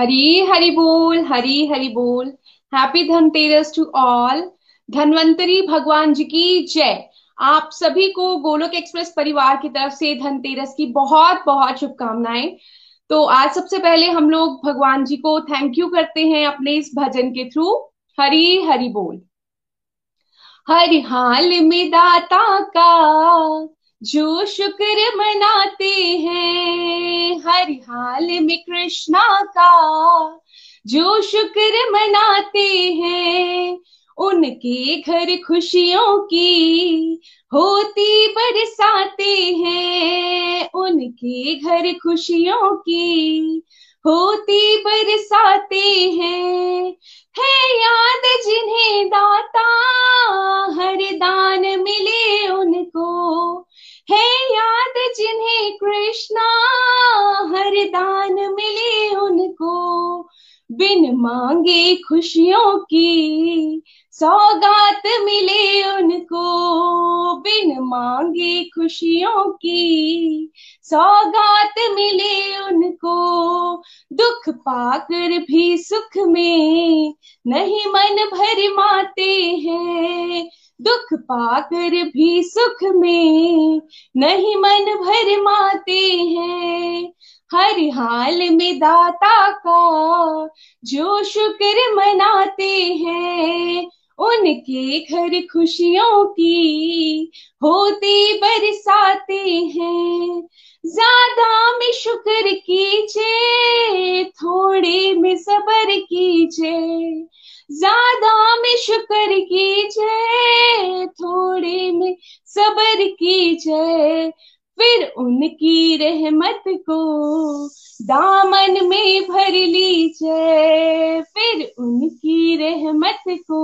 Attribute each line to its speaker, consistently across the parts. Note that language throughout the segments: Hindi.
Speaker 1: हरी हरी बोल, हरी हरी बोल। Happy Dhanteras to all Dhanvantari भगवान जी की जय। आप सभी को गोलोक एक्सप्रेस परिवार की तरफ़ से धनतेरस की बहुत बहुत शुभकामनाएँ। तो आज सबसे पहले हम लोग भगवान जी को थैंक यू करते हैं अपने इस भजन के थ्रू हरी हरी बोल। हर हाल में दाता का जो शुक्र मनाते हैं, हर हाल में कृष्णा का। जो शुक्र मनाते हैं, उनके घर खुशियों की होती बरसाते हैं। उनके घर खुशियों की होती बरसाते हैं। है याद जिन्हें दाता, हर दान मिले उनको। है याद जिन्हें कृष्णा, हर दान मिले उनको। बिन मांगे खुशियों की सौगात मिले उनको, बिन मांगे खुशियों की। सौगात मिले उनको, दुख पाकर भी सुख में नहीं मन भर माते हैं। दुख पाकर भी सुख में नहीं मन भर माते हैं। हर हाल में दाता का जो शुक्र मनाते हैं उनके घर खुशियों की होती बरसाते हैं। ज़्यादा में शुक्र कीजिए, थोड़े में सबर कीजिए। ज़्यादा में शुक्र कीजिए, थोड़े में सबर कीजिए। फिर उनकी रहमत को दामन में भर लीजिए। फिर उनकी रहमत को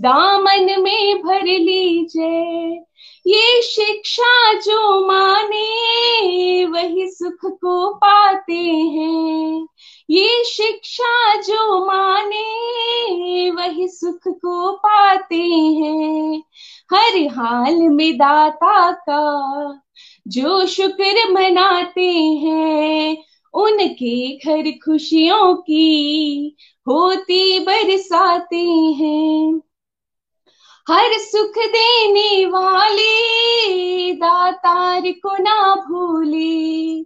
Speaker 1: दामन में भर लीजिए। ये शिक्षा जो माने, वही सुख को पाते हैं। ये शिक्षा जो माने, वही सुख को पाते हैं। हर हाल में दाता का जो शुक्र मनाते हैं, उनके घर खुशियों की होती बरसाते हैं। हर सुख देने वाले दातार को ना भूले।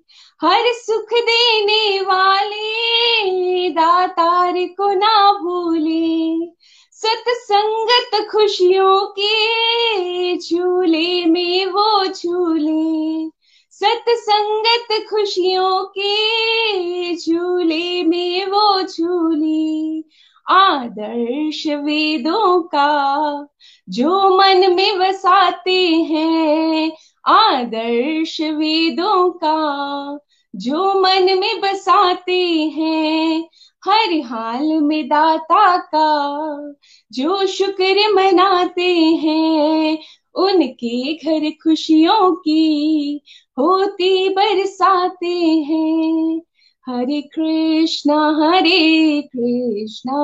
Speaker 1: हर सुख देने वाले दातार को ना भूले। सतसंगत खुशियों के झूले में वो झूले। सतसंगत खुशियों के झूले में वो झूले। आदर्श वेदों का, जो मन में बसाते हैं आदर्श वेदों का, जो मन में बसाते हैं, हर हाल में दाता का, जो शुक्र मनाते हैं, उनके घर खुशियों की होती बरसाते हैं। हरे कृष्णा हरे कृष्णा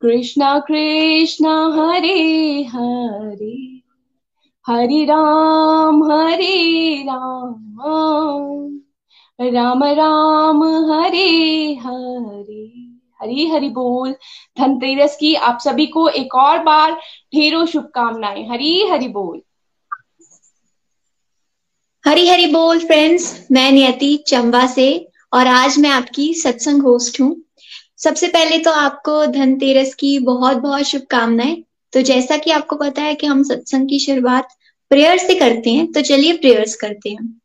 Speaker 1: कृष्णा कृष्णा हरे हरे हरे राम हरे राम राम राम हरे हरे हरी हरि बोल। धनतेरस की आप सभी को एक और बार ढेरों शुभकामनाएँ। हरी हरि बोल।
Speaker 2: हरी हरी बोल फ्रेंड्स मैं नियति चंबा से, और आज मैं आपकी सत्संग होस्ट हूँ। सबसे पहले तो आपको धनतेरस की बहुत बहुत शुभकामनाएँ। तो जैसा कि आपको पता है कि हम सत्संग की शुरुआत प्रेयर से करते हैं तो चलिए प्रेयर्स करते हैं।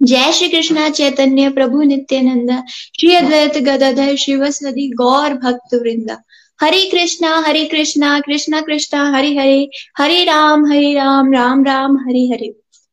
Speaker 2: जय श्री कृष्णा, चैतन्य, प्रभु नित्यानंद, श्री अद्वैत, गदाधर शिवसदि गौर भक्त वृंदा। Hare Krishna Hare Krishna Krishna Krishna, Hare Hare. Hare Ram Hare Ram Ram Ram, Hare Hare.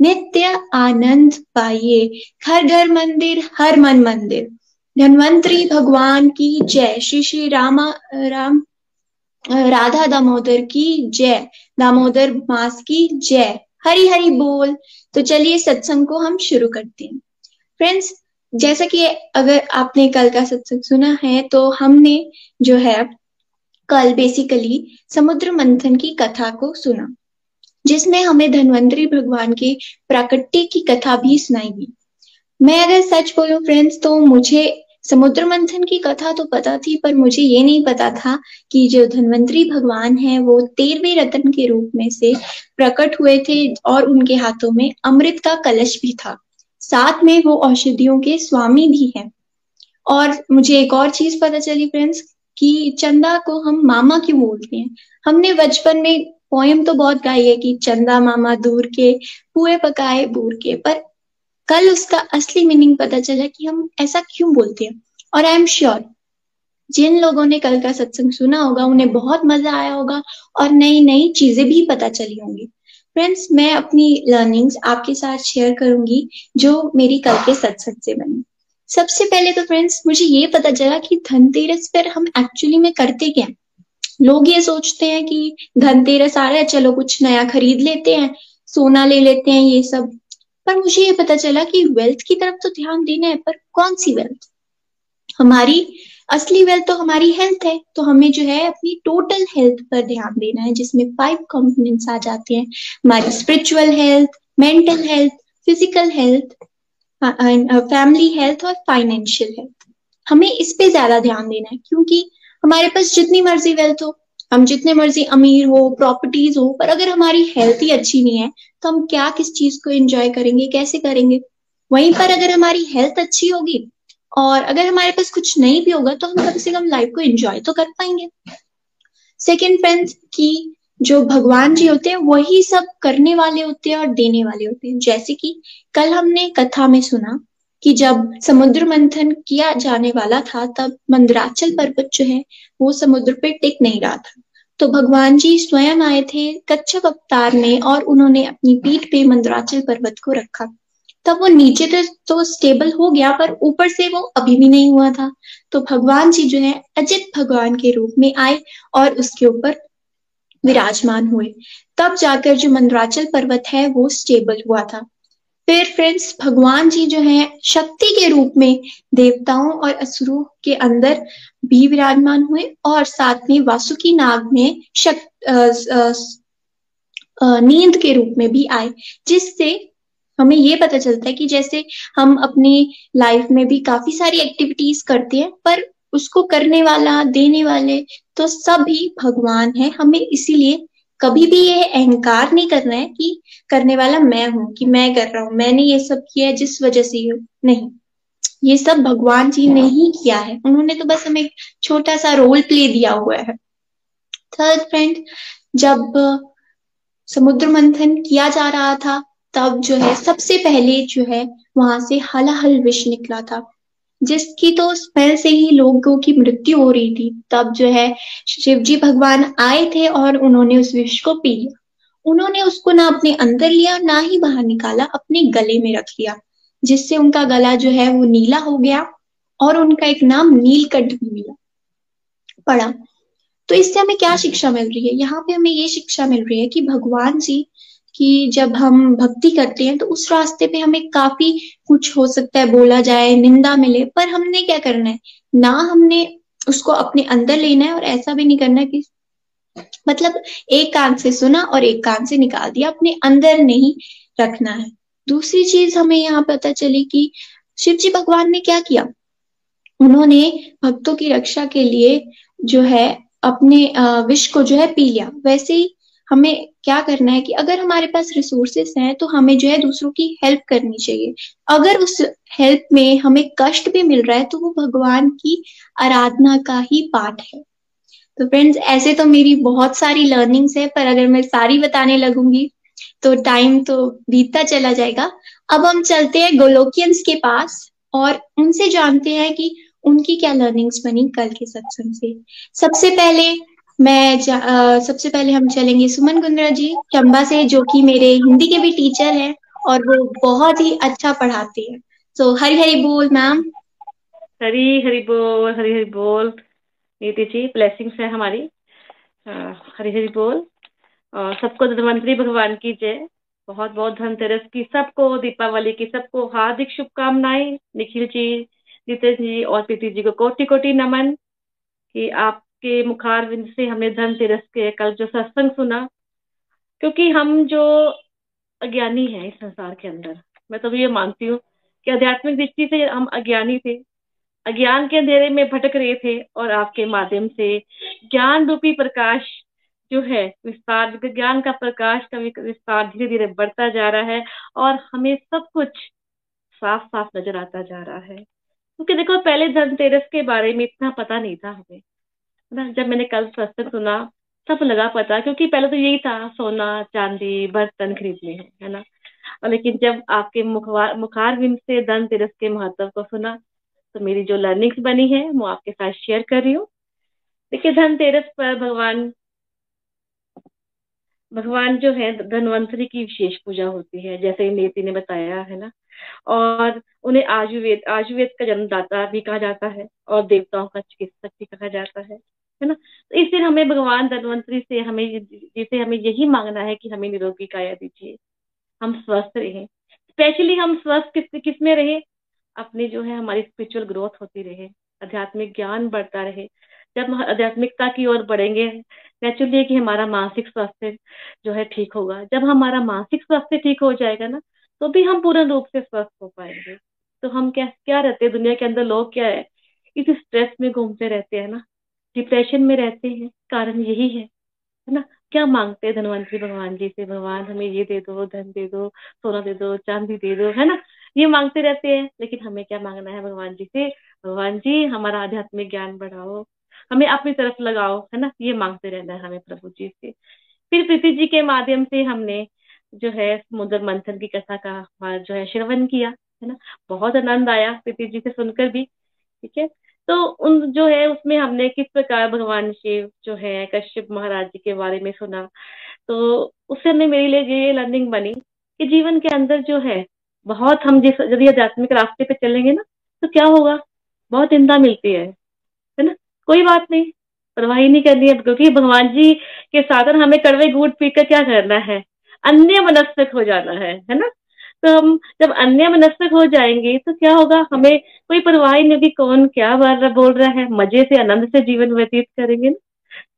Speaker 2: नित्य आनंद पाइए। हर घर मंदिर, हर मन मंदिर। धनवंतरी भगवान की जय। श्री श्री रामा, राम राधा दामोदर की जय। दामोदर मास की जय। हरी हरी बोल। तो चलिए सत्संग को हम शुरू करते हैं। फ्रेंड्स, जैसा कि अगर आपने कल का सत्संग सुना है तो हमने जो है, कल बेसिकली समुद्र मंथन की कथा को सुना। जिसमें हमें धनवंतरी भगवान के प्राकट्य की कथा भी सुनाई गई मैं अगर सच बोलूँ फ्रेंड्स तो मुझे समुद्र मंथन की कथा तो पता थी, पर मुझे ये नहीं पता था कि जो धनवंतरी भगवान है, वो तेरहवें रतन के रूप में से प्रकट हुए थे और उनके हाथों में अमृत का कलश भी था। साथ में वो औषधियों के स्वामी भी हैं। और मुझे एक और चीज़ पता चली फ्रेंड्स कि चंदा को हम मामा क्यों बोलते हैं? हमने बचपन में पोयम तो बहुत गाई है कि चंदा मामा दूर के पुए पकाए बूर के, पर कल उसका असली मीनिंग पता चला कि हम ऐसा क्यों बोलते हैं? और आई एम श्योर जिन लोगों ने कल का सत्संग सुना होगा, उन्हें बहुत मज़ा आया होगा और नई नई चीज़ें भी पता चली होंगी। फ्रेंड्स मैं अपनी लर्निंग्स आपके साथ शेयर करूँगी, जो मेरी कल के सत्संग से बनी। सबसे पहले तो फ्रेंड्स मुझे ये पता चला कि धनतेरस पर हम एक्चुअली में करते क्या लोग ये सोचते हैं कि धनतेरस आ रहा है, चलो कुछ नया खरीद लेते हैं, सोना ले लेते हैं ये सब। पर मुझे ये पता चला कि वेल्थ की तरफ़ तो ध्यान देना है, पर कौन सी वेल्थ हमारी, असली वेल्थ तो हमारी हेल्थ है तो हमें जो है अपनी टोटल हेल्थ पर ध्यान देना है, जिसमें फाइव कंपोनेंट्स आ जाते हैं। हमारी spiritual health mental health physical health family health और फाइनेंशियल हेल्थ हमें इस पे ज़्यादा ध्यान देना है, क्योंकि हमारे पास जितनी मर्ज़ी वेल्थ हो, हम जितने मर्ज़ी अमीर हो प्रॉपर्टीज़ हो, पर अगर हमारी हेल्थ ही अच्छी नहीं है तो हम क्या किस चीज़ को एंजॉय करेंगे, कैसे करेंगे? वहीं पर अगर हमारी हेल्थ अच्छी होगी और अगर हमारे पास कुछ नहीं भी होगा तो हम कम से कम लाइफ को एंजॉय तो कर पाएँगे। सेकेंड फ्रेंड्स की जो भगवान जी होते हैं, वही सब करने वाले होते हैं और देने वाले होते हैं। जैसे कि कल हमने कथा में सुना कि जब समुद्र मंथन किया जाने वाला था तब मंदराचल पर्वत जो है वो समुद्र पे टिक नहीं रहा था। तो भगवान जी स्वयं आए थे कच्छप अवतार में और उन्होंने अपनी पीठ पे मंदराचल पर्वत को रखा। तब वो नीचे तो, तो स्टेबल हो गया पर ऊपर से वो अभी भी नहीं हुआ था। तो भगवान जी जो है अजित भगवान के रूप में आए और उसके ऊपर विराजमान हुए। तब जाकर जो मंदराचल पर्वत है वो स्टेबल हुआ था। फिर फ्रेंड्स भगवान जी जो है, शक्ति के रूप में देवताओं और असुरों के अंदर भी विराजमान हुए और साथ में वासुकी नाग में नींद के रूप में भी आए, जिससे हमें ये पता चलता है कि जैसे हम अपनी लाइफ में भी काफ़ी सारी एक्टिविटीज़ करते हैं, पर उसको करने वाला, देने वाले तो सभी भगवान है, हमें इसीलिए कभी भी ये अहंकार नहीं करना है कि करने वाला मैं हूँ, कि मैं कर रहा हूँ, मैंने ये सब किया है जिस वजह से ये नहीं। ये सब भगवान जी ने ही किया है। उन्होंने तो बस हमें छोटा सा रोल प्ले दिया हुआ है। थर्ड फ्रेंड जब समुद्र मंथन किया जा रहा था, तब जो है सबसे पहले जो है वहाँ से हलाहल विष निकला था। जिसकी तो स्मेल से ही लोगों की मृत्यु हो रही थी। तब जो है शिव जी भगवान आए थे और उन्होंने उस विष को पी लिया। उन्होंने उसको ना अपने अंदर लिया, ना ही बाहर निकाला, अपने गले में रख लिया, जिससे उनका गला जो है वो नीला हो गया और उनका एक नाम नीलकंठ भी मिला। पड़ा तो इससे हमें क्या शिक्षा मिल रही है? यहाँ पे हमें ये शिक्षा मिल रही है कि भगवान जी कि जब हम भक्ति करते हैं तो उस रास्ते पे हमें काफ़ी कुछ हो सकता है, बोला जाए, निंदा मिले, पर हमने क्या करना है? ना हमने उसको अपने अंदर लेना है और ऐसा भी नहीं करना कि मतलब एक कान से सुना और एक कान से निकाल दिया, अपने अंदर नहीं रखना है। दूसरी चीज़ हमें यहाँ पता चली कि शिव जी भगवान ने क्या किया? उन्होंने भक्तों की रक्षा के लिए जो है, अपने विष को जो है पी लिया। वैसे ही हमें क्या करना है कि अगर हमारे पास रिसोर्सेस हैं तो हमें जो है दूसरों की हेल्प करनी चाहिए। अगर उस हेल्प में हमें कष्ट भी मिल रहा है तो वो भगवान की आराधना का ही पाठ है। तो फ्रेंड्स ऐसे तो मेरी बहुत सारी लर्निंग्स है, पर अगर मैं सारी बताने लगूँगी तो टाइम तो बीतता चला जाएगा। अब हम चलते हैं गोलोकियंस के पास, और उनसे जानते हैं कि उनकी क्या लर्निंग्स बनी कल के सत्संग से। सबसे पहले मैं आ, सबसे पहले हम चलेंगे सुमन गुंद्रा जी। चंबा से जो कि मेरे हिंदी के भी टीचर हैं और वो बहुत ही अच्छा पढ़ाते हैं। तो हरी हरी बोल मैम
Speaker 3: हरी हरी बोल हरी हरी बोल। नीति जी ब्लेसिंग्स है हमारी। आ, हरी हरी बोल सबको धनवंतरी भगवान की जय। बहुत बहुत धनतेरस की सबको दीपावली की सबको हार्दिक शुभकामनाएँ। निखिल जी नितिन जी और प्रीति जी को कोटि कोटि नमन कि आपके मुखार बिंद से हमने धनतेरस के कल जो सत्संग सुना, क्योंकि हम जो अज्ञानी हैं इस संसार के अंदर, मैं तो ये मानती हूँ कि आध्यात्मिक दृष्टि से हम अज्ञानी थे, अज्ञान के अंधेरे में भटक रहे थे और आपके माध्यम से ज्ञान रूपी प्रकाश जो है, विस्तार ज्ञान का प्रकाश का विस्तार धीरे धीरे बढ़ता जा रहा है और हमें सब कुछ साफ़ साफ़ नज़र आता जा रहा है। क्योंकि देखो, पहले धनतेरस के बारे में इतना पता नहीं था हमें। ना, जब मैंने कल सत्संग सुना सब लगा पता, क्योंकि पहले तो यही था, सोना, चांदी, बर्तन खरीदने हैं, है ना? और लेकिन जब आपके मुखवार मुखार बिंद से धनतेरस के महत्व को सुना तो मेरी जो लर्निंग्स बनी है, वो आपके साथ शेयर कर रही हूँ। देखिए धनतेरस पर भगवान भगवान जो है, धनवंतरी की विशेष पूजा होती है, जैसे नेति ने बताया, है ना? और उन्हें आयुर्वेद आयुर्वेद का जन्मदाता भी कहा जाता है, और देवताओं का चिकित्सक भी कहा जाता है। है ना? तो इस दिन हमें भगवान धनवंतरी से हमें जिसे हमें यही मांगना है कि हमें निरोगी काया दीजिए। हम स्वस्थ रहें। स्पेशली हम स्वस्थ किस किसमें रहे? अपनी जो है हमारी स्पिरिचुअल ग्रोथ होती रहे। आध्यात्मिक ज्ञान बढ़ता रहे। जब आध्यात्मिकता की ओर बढ़ेंगे नेचुरली है कि हमारा मानसिक स्वास्थ्य जो है ठीक होगा। जब हमारा मानसिक स्वास्थ्य ठीक हो जाएगा ना तो भी हम पूर्ण रूप से स्वस्थ हो पाएँगे। तो हम क्या क्या रहते हैं? दुनिया के अंदर लोग क्या है? इस स्ट्रेस में घूमते रहते हैं ना। डिप्रेशन में रहते हैं, कारण यही है है ना? क्या मांगते हैं धनवंतरी भगवान जी से? भगवान, हमें ये दे दो, धन दे दो, सोना दे दो, चांदी दे दो, है ना? ये मांगते रहते हैं, लेकिन हमें क्या मांगना है भगवान जी से? भगवान जी, हमारा आध्यात्मिक ज्ञान बढ़ाओ, हमें अपनी तरफ़ लगाओ, है ना? ये मांगते रहना है हमें प्रभु जी से। फिर प्रीति जी के माध्यम से हमने जो है समुद्र मंथन की कथा का जो है, श्रवण किया, है ना? बहुत आनंद आया प्रीति जी से सुनकर भी, ठीक है? तो उन जो है, उसमें हमने किस प्रकार भगवान शिव जो है, कश्यप महाराज जी के बारे में सुना। तो उससे हमें मेरे लिए ये लर्निंग बनी कि जीवन के अंदर जो है, बहुत हम जिस यदि आध्यात्मिक रास्ते पे चलेंगे ना तो क्या होगा? बहुत निंदा मिलती है है ना? कोई बात नहीं, परवाही नहीं करनी है, क्योंकि भगवान जी के साधन हमें कड़वे गुड़ पी कर क्या करना है? अन्य मनस्क हो जाना है है ना? तो हम जब अन्य मनस्क हो जाएँगे तो क्या होगा? हमें कोई परवाह ही नहीं कौन क्या बार रहा बोल रहा है? मज़े से, आनंद से जीवन व्यतीत करेंगे ना,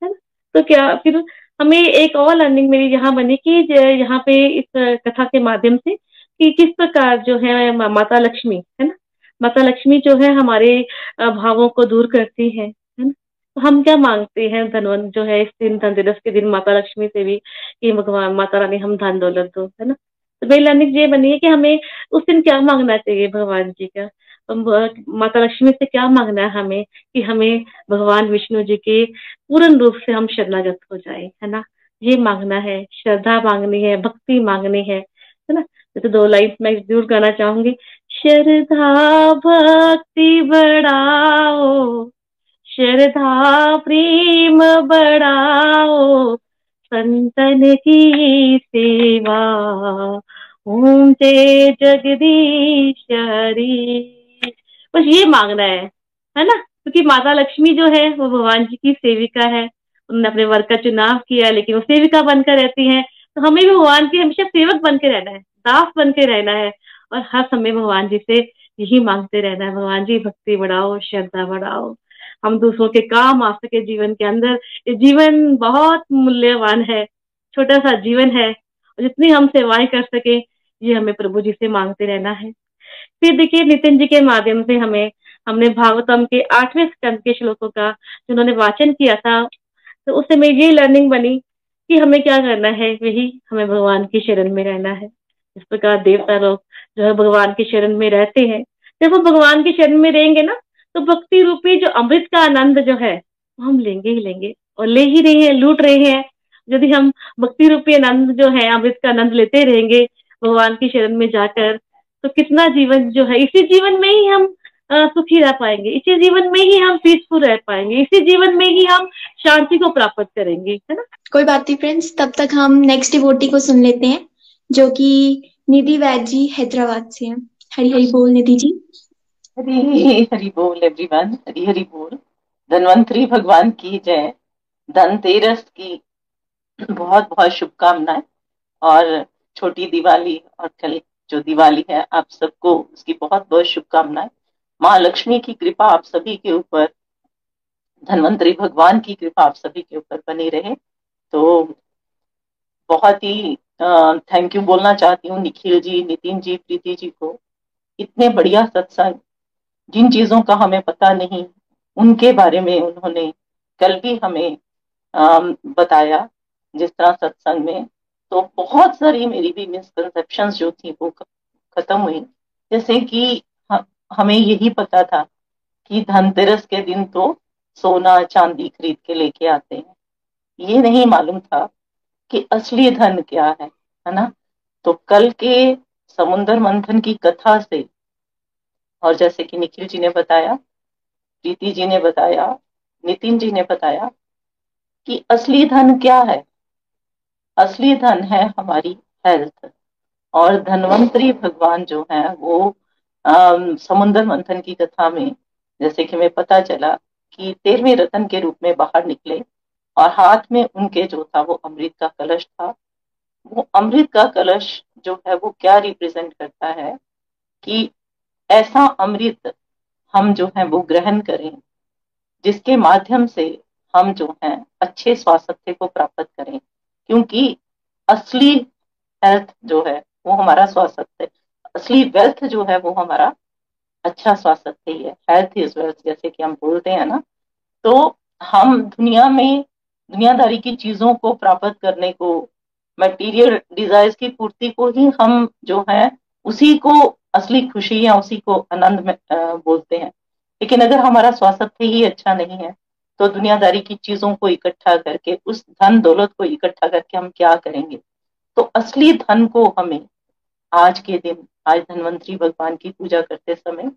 Speaker 3: है ना? तो क्या, फिर हमें एक और लर्निंग मेरी यहाँ बनी कि यहाँ पे इस कथा के माध्यम से कि किस प्रकार जो है माता लक्ष्मी, है ना? माता लक्ष्मी जो है हमारे भावों को दूर करती है है ना? तो हम क्या मांगते हैं धनवंत जो है इस दिन, धनतेरस के दिन माता लक्ष्मी से भी कि भगवान, माता रानी, हम धन दौलत दो, है ना? तो मेरी लर्निंग ये बनी है कि हमें उस दिन क्या मांगना चाहिए भगवान जी का? माता लक्ष्मी से क्या मांगना है हमें कि हमें भगवान विष्णु जी के पूर्ण रूप से हम शरणागत हो जाए, है ना? ये मांगना है, श्रद्धा मांगनी है, भक्ति मांगनी है है ना? तो दो लाइन मैं ज़रूर गाना चाहूँगी। श्रद्धा, भक्ति बढ़ाओ, श्रद्धा, प्रेम बढ़ाओ, संतन की सेवा ओम जय जगदीश हरी। बस ये मांगना है है ना? क्योंकि तो माता लक्ष्मी जो है, वो भगवान जी की सेविका है। उन्होंने अपने वर्ग का चुनाव किया, लेकिन वो सेविका बनकर रहती है। तो हमें भी भगवान के, हमेशा सेवक बन के रहना है, दास बन के रहना है। और हर समय भगवान जी से यही मांगते रहना है, भगवान जी, भक्ति बढ़ाओ, श्रद्धा बढ़ाओ। हम दूसरों के काम आ सके जीवन के अंदर, ये जीवन बहुत मूल्यवान है, छोटा सा जीवन है। जितनी हम सेवाएँ कर सके ये हमें प्रभु जी से मांगते रहना है। फिर देखिए, नितिन जी के माध्यम से हमें, हमने भागवतम के आठवें स्कंद के श्लोकों का जिन्होंने वाचन किया था तो उससे मेरी ये लर्निंग बनी कि हमें क्या करना है, वही हमें भगवान की शरण में रहना है। इस प्रकार देवता लोग जो है भगवान की शरण में रहते हैं। जब वो भगवान की शरण में रहेंगे ना तो भक्ति रूपी जो अमृत का आनंद जो है, वो हम लेंगे ही लेंगे और ले ही रहे हैं, लूट रहे हैं। यदि हम भक्ति रूपी आनंद जो है, अमृत का आनंद लेते रहेंगे भगवान की शरण में जाकर तो कितना जीवन जो है इसी जीवन में ही हम सुखी रह पाएँगे। इसी जीवन में ही हम पीसफुल रह पाएँगे। इसी जीवन में ही हम शांति को प्राप्त करेंगे है ना?
Speaker 2: कोई बात नहीं फ्रेंड्स तब तक हम नेक्स्ट डिवोटी को सुन लेते हैं जो कि निधि वैद जी हैदराबाद से हैं। हरी हरी बोल निधि जी।
Speaker 4: हरी हरी बोल एवरीवन हरी हरी बोल। धनवंतरी भगवान की जय। धनतेरस की बहुत बहुत शुभकामनाएँ। और छोटी दिवाली और कल जो दिवाली है, आप सबको उसकी बहुत बहुत शुभकामनाएँ। माँ लक्ष्मी की कृपा आप सभी के ऊपर, धनवंतरी भगवान की कृपा आप सभी के ऊपर बनी रहे। तो बहुत ही थैंक यू बोलना चाहती हूँ निखिल जी, नितिन जी, प्रीति जी को। इतने बढ़िया सत्संग, जिन चीज़ों का हमें पता नहीं, उनके बारे में उन्होंने कल भी हमें बताया, जिस तरह सत्संग में तो बहुत सारी मेरी भी मिसकनसेप्शन जो थी वो खत्म हुई। जैसे कि हमें यही पता था कि धनतेरस के दिन तो सोना चांदी खरीद के लेके आते हैं। ये नहीं मालूम था कि असली धन क्या है है ना? तो कल के समुन्द्र मंथन की कथा से, और जैसे कि निखिल जी ने बताया, प्रीति जी ने बताया, नितिन जी ने बताया कि असली धन क्या है? असली धन है हमारी हेल्थ और धनवंतरी भगवान जो है, वो समुन्द्र मंथन की कथा में, जैसे कि हमें पता चला कि तेरहवें रतन के रूप में बाहर निकले और हाथ में उनके जो था, वो अमृत का कलश था। वो अमृत का कलश जो है, वो क्या रिप्रेजेंट करता है कि ऐसा अमृत हम जो है, वो ग्रहण करें, जिसके माध्यम से हम जो है, अच्छे स्वास्थ्य को प्राप्त करें। क्योंकि असली हेल्थ जो है, वो हमारा स्वास्थ्य असली वेल्थ जो है, वो हमारा अच्छा स्वास्थ्य ही है। हेल्थ इज़ वेल्थ जैसे कि हम बोलते हैं ना। तो हम दुनिया में दुनियादारी की चीज़ों को प्राप्त करने को मटेरियल डिजायर्स की पूर्ति को ही हम जो है, उसी को असली खुशी या उसी को आनंद में बोलते हैं। लेकिन अगर हमारा स्वास्थ्य ही अच्छा नहीं है तो दुनियादारी की चीज़ों को इकट्ठा करके, उस धन दौलत को इकट्ठा करके हम क्या करेंगे? तो असली धन को हमें आज के दिन, आज धनवंतरी भगवान की पूजा करते समय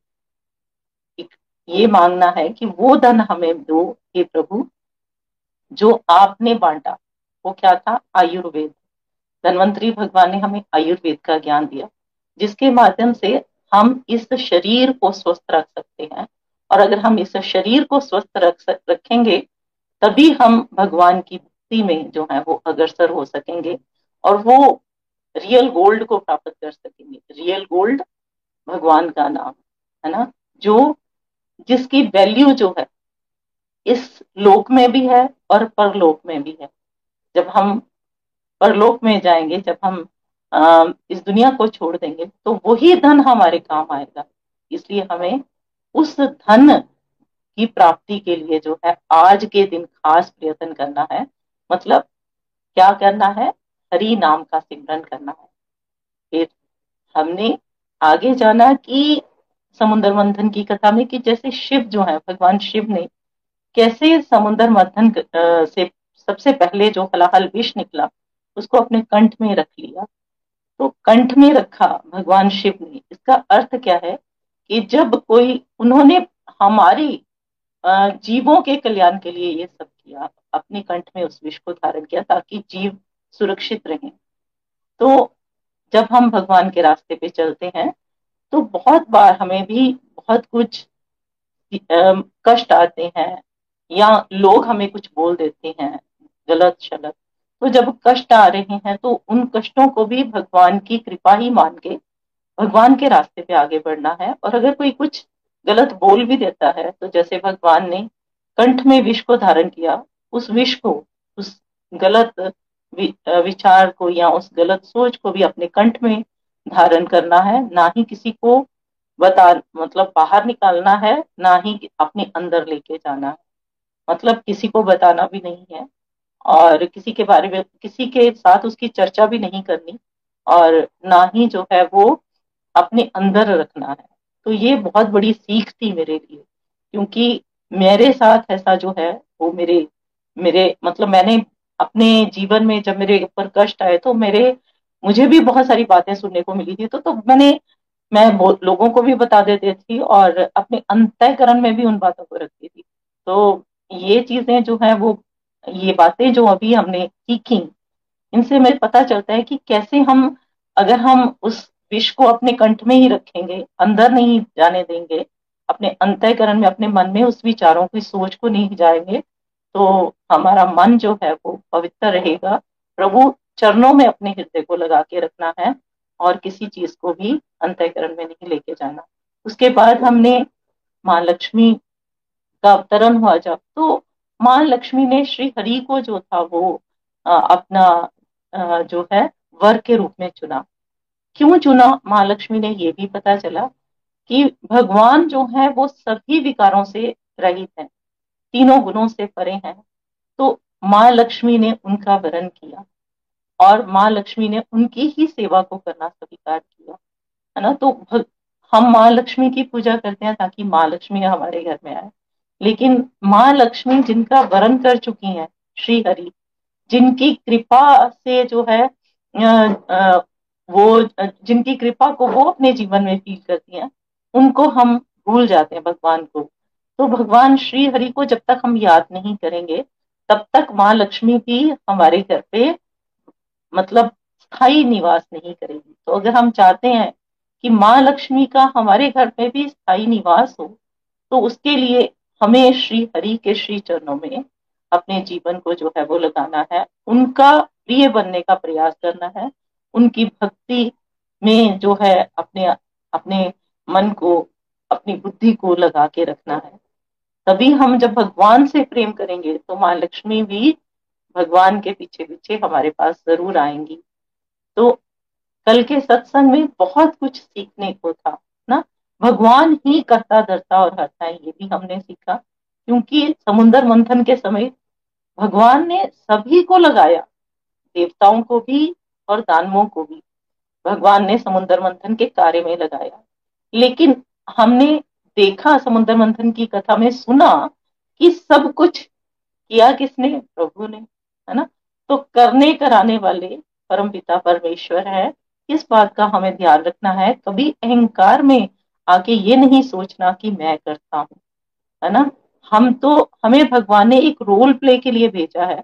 Speaker 4: ये मांगना है कि वो धन हमें दो, हे प्रभु, जो आपने बांटा, वो क्या था? आयुर्वेद। धनवंतरी भगवान ने हमें आयुर्वेद का ज्ञान दिया, जिसके माध्यम से हम इस शरीर को स्वस्थ रख सकते हैं और अगर हम इस शरीर को स्वस्थ रख रखेंगे तभी हम भगवान की भक्ति में जो है वो अग्रसर हो सकेंगे और वो रियल गोल्ड को प्राप्त कर सकेंगे। रियल गोल्ड भगवान का नाम है ना? जो जिसकी वैल्यू जो है इस लोक में भी है और परलोक में भी है। जब हम परलोक में जाएँगे जब हम आ, इस दुनिया को छोड़ देंगे तो वही धन हमारे काम आएगा। इसलिए हमें उस धन की प्राप्ति के लिए जो है, आज के दिन खास प्रयत्न करना है। मतलब क्या करना है? हरि नाम का सिमरन करना है। फिर हमने आगे जाना कि समुद्र मंथन की कथा में कि जैसे शिव जो है, भगवान शिव ने कैसे समुद्र मंथन से सबसे पहले जो हलाहल विष निकला, उसको अपने कंठ में रख लिया। तो कंठ में रखा भगवान शिव ने। इसका अर्थ क्या है? कि जब कोई, उन्होंने हमारी जीवों के कल्याण के लिए ये सब किया, अपने कंठ में उस विष को धारण किया ताकि जीव सुरक्षित रहें। तो जब हम भगवान के रास्ते पे चलते हैं तो बहुत बार हमें भी बहुत कुछ कष्ट आते हैं या लोग हमें कुछ बोल देते हैं, गलत शलत। तो जब कष्ट आ रहे हैं तो उन कष्टों को भी भगवान की कृपा ही मान के भगवान के रास्ते पे आगे बढ़ना है और अगर कोई कुछ गलत बोल भी देता है तो जैसे भगवान ने कंठ में विष को धारण किया, उस विष को, उस गलत विचार को या उस गलत सोच को भी अपने कंठ में धारण करना है। ना ही किसी को बता मतलब बाहर निकालना है, ना ही अपने अंदर लेके जाना है। मतलब किसी को बताना भी नहीं है और किसी के बारे में, किसी के साथ उसकी चर्चा भी नहीं करनी और ना ही जो है वो अपने अंदर रखना है। तो ये बहुत बड़ी सीख थी मेरे लिए, क्योंकि मेरे साथ ऐसा जो है, वो मेरे मेरे मतलब मैंने अपने जीवन में जब मेरे ऊपर कष्ट आए तो मेरे, मुझे भी बहुत सारी बातें सुनने को मिली थी। तो तो मैंने, मैं लोगों को भी बता देती थी और अपने अंतकरण में भी उन बातों को रखती थी। तो ये चीज़ें जो है, वो, ये बातें जो अभी हमने सीखी, इनसे मेरे पता चलता है कि कैसे हम, अगर हम उस विष को अपने कंठ में ही रखेंगे, अंदर नहीं जाने देंगे, अपने अंतकरण में, अपने मन में उस विचारों की सोच को नहीं जाएँगे तो हमारा मन जो है वो पवित्र रहेगा। प्रभु चरणों में अपने हृदय को लगा के रखना है और किसी चीज़ को भी अंतकरण में नहीं लेके जाना। उसके बाद हमने माँ लक्ष्मी का अवतरण हुआ जब तो माँ लक्ष्मी ने श्री हरि को जो था वो अपना जो है, वर के रूप में चुना। क्यों चुना? माँ लक्ष्मी ने यह भी पता चला कि भगवान जो है वो सभी विकारों से रहित है तीनों गुणों से परे हैं। तो माँ लक्ष्मी ने उनका वरण किया और माँ लक्ष्मी ने उनकी ही सेवा को करना स्वीकार किया है ना? तो भग, हम माँ लक्ष्मी की पूजा करते हैं ताकि माँ लक्ष्मी हमारे घर में आए। लेकिन माँ लक्ष्मी जिनका वरण कर चुकी हैं श्री हरि जिनकी कृपा से जो है वो जिनकी कृपा को वो अपने जीवन में फील करती हैं, उनको हम भूल जाते हैं भगवान को। तो भगवान श्री हरि को जब तक हम याद नहीं करेंगे, तब तक माँ लक्ष्मी भी हमारे घर पे मतलब स्थायी निवास नहीं करेगी। तो अगर हम चाहते हैं कि माँ लक्ष्मी का हमारे घर में भी स्थायी निवास हो तो उसके लिए हमें श्री हरि के श्री चरणों में अपने जीवन को जो है वो लगाना है, उनका प्रिय बनने का प्रयास करना है उनकी भक्ति में जो है अपने अपने मन को, अपनी बुद्धि को लगा के रखना है। तभी हम जब भगवान से प्रेम करेंगे तो माँ लक्ष्मी भी भगवान के पीछे पीछे हमारे पास ज़रूर आएँगी। तो कल के सत्संग में बहुत कुछ सीखने को था, ना? भगवान ही करता, धरता और हरता है, ये भी हमने सीखा। क्योंकि समुन्दर मंथन के समय भगवान ने सभी को लगाया, देवताओं को भी और दानवों को भी। भगवान ने समुद्र मंथन के कार्य में लगाया। लेकिन हमने देखा समुद्र मंथन की कथा में सुना कि सब कुछ किया किसने? प्रभु ने, है ना? तो करने कराने वाले परम पिता परमेश्वर है। इस बात का हमें ध्यान रखना है। कभी अहंकार में आके ये नहीं सोचना कि मैं करता हूँ, है ना? हम तो हमें भगवान ने एक रोल प्ले के लिए भेजा है।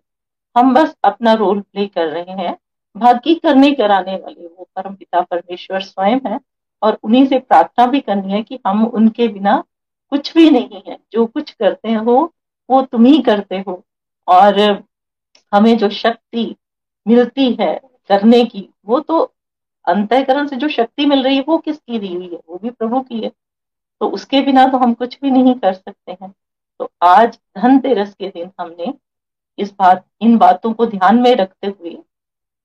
Speaker 4: हम बस अपना रोल प्ले कर रहे हैं। बाकी करने कराने वाले वो परम पिता परमेश्वर स्वयं है और उन्हीं से प्रार्थना भी करनी है कि हम उनके बिना कुछ भी नहीं है। जो कुछ करते हो, वो तुम ही करते हो। और हमें जो शक्ति मिलती है करने की, वो तो अंतकरण से जो शक्ति मिल रही है, वो किसकी दी हुई है? वो भी प्रभु की है। तो उसके बिना तो हम कुछ भी नहीं कर सकते हैं। तो आज धनतेरस के दिन हमने इस बात, इन बातों को ध्यान में रखते हुए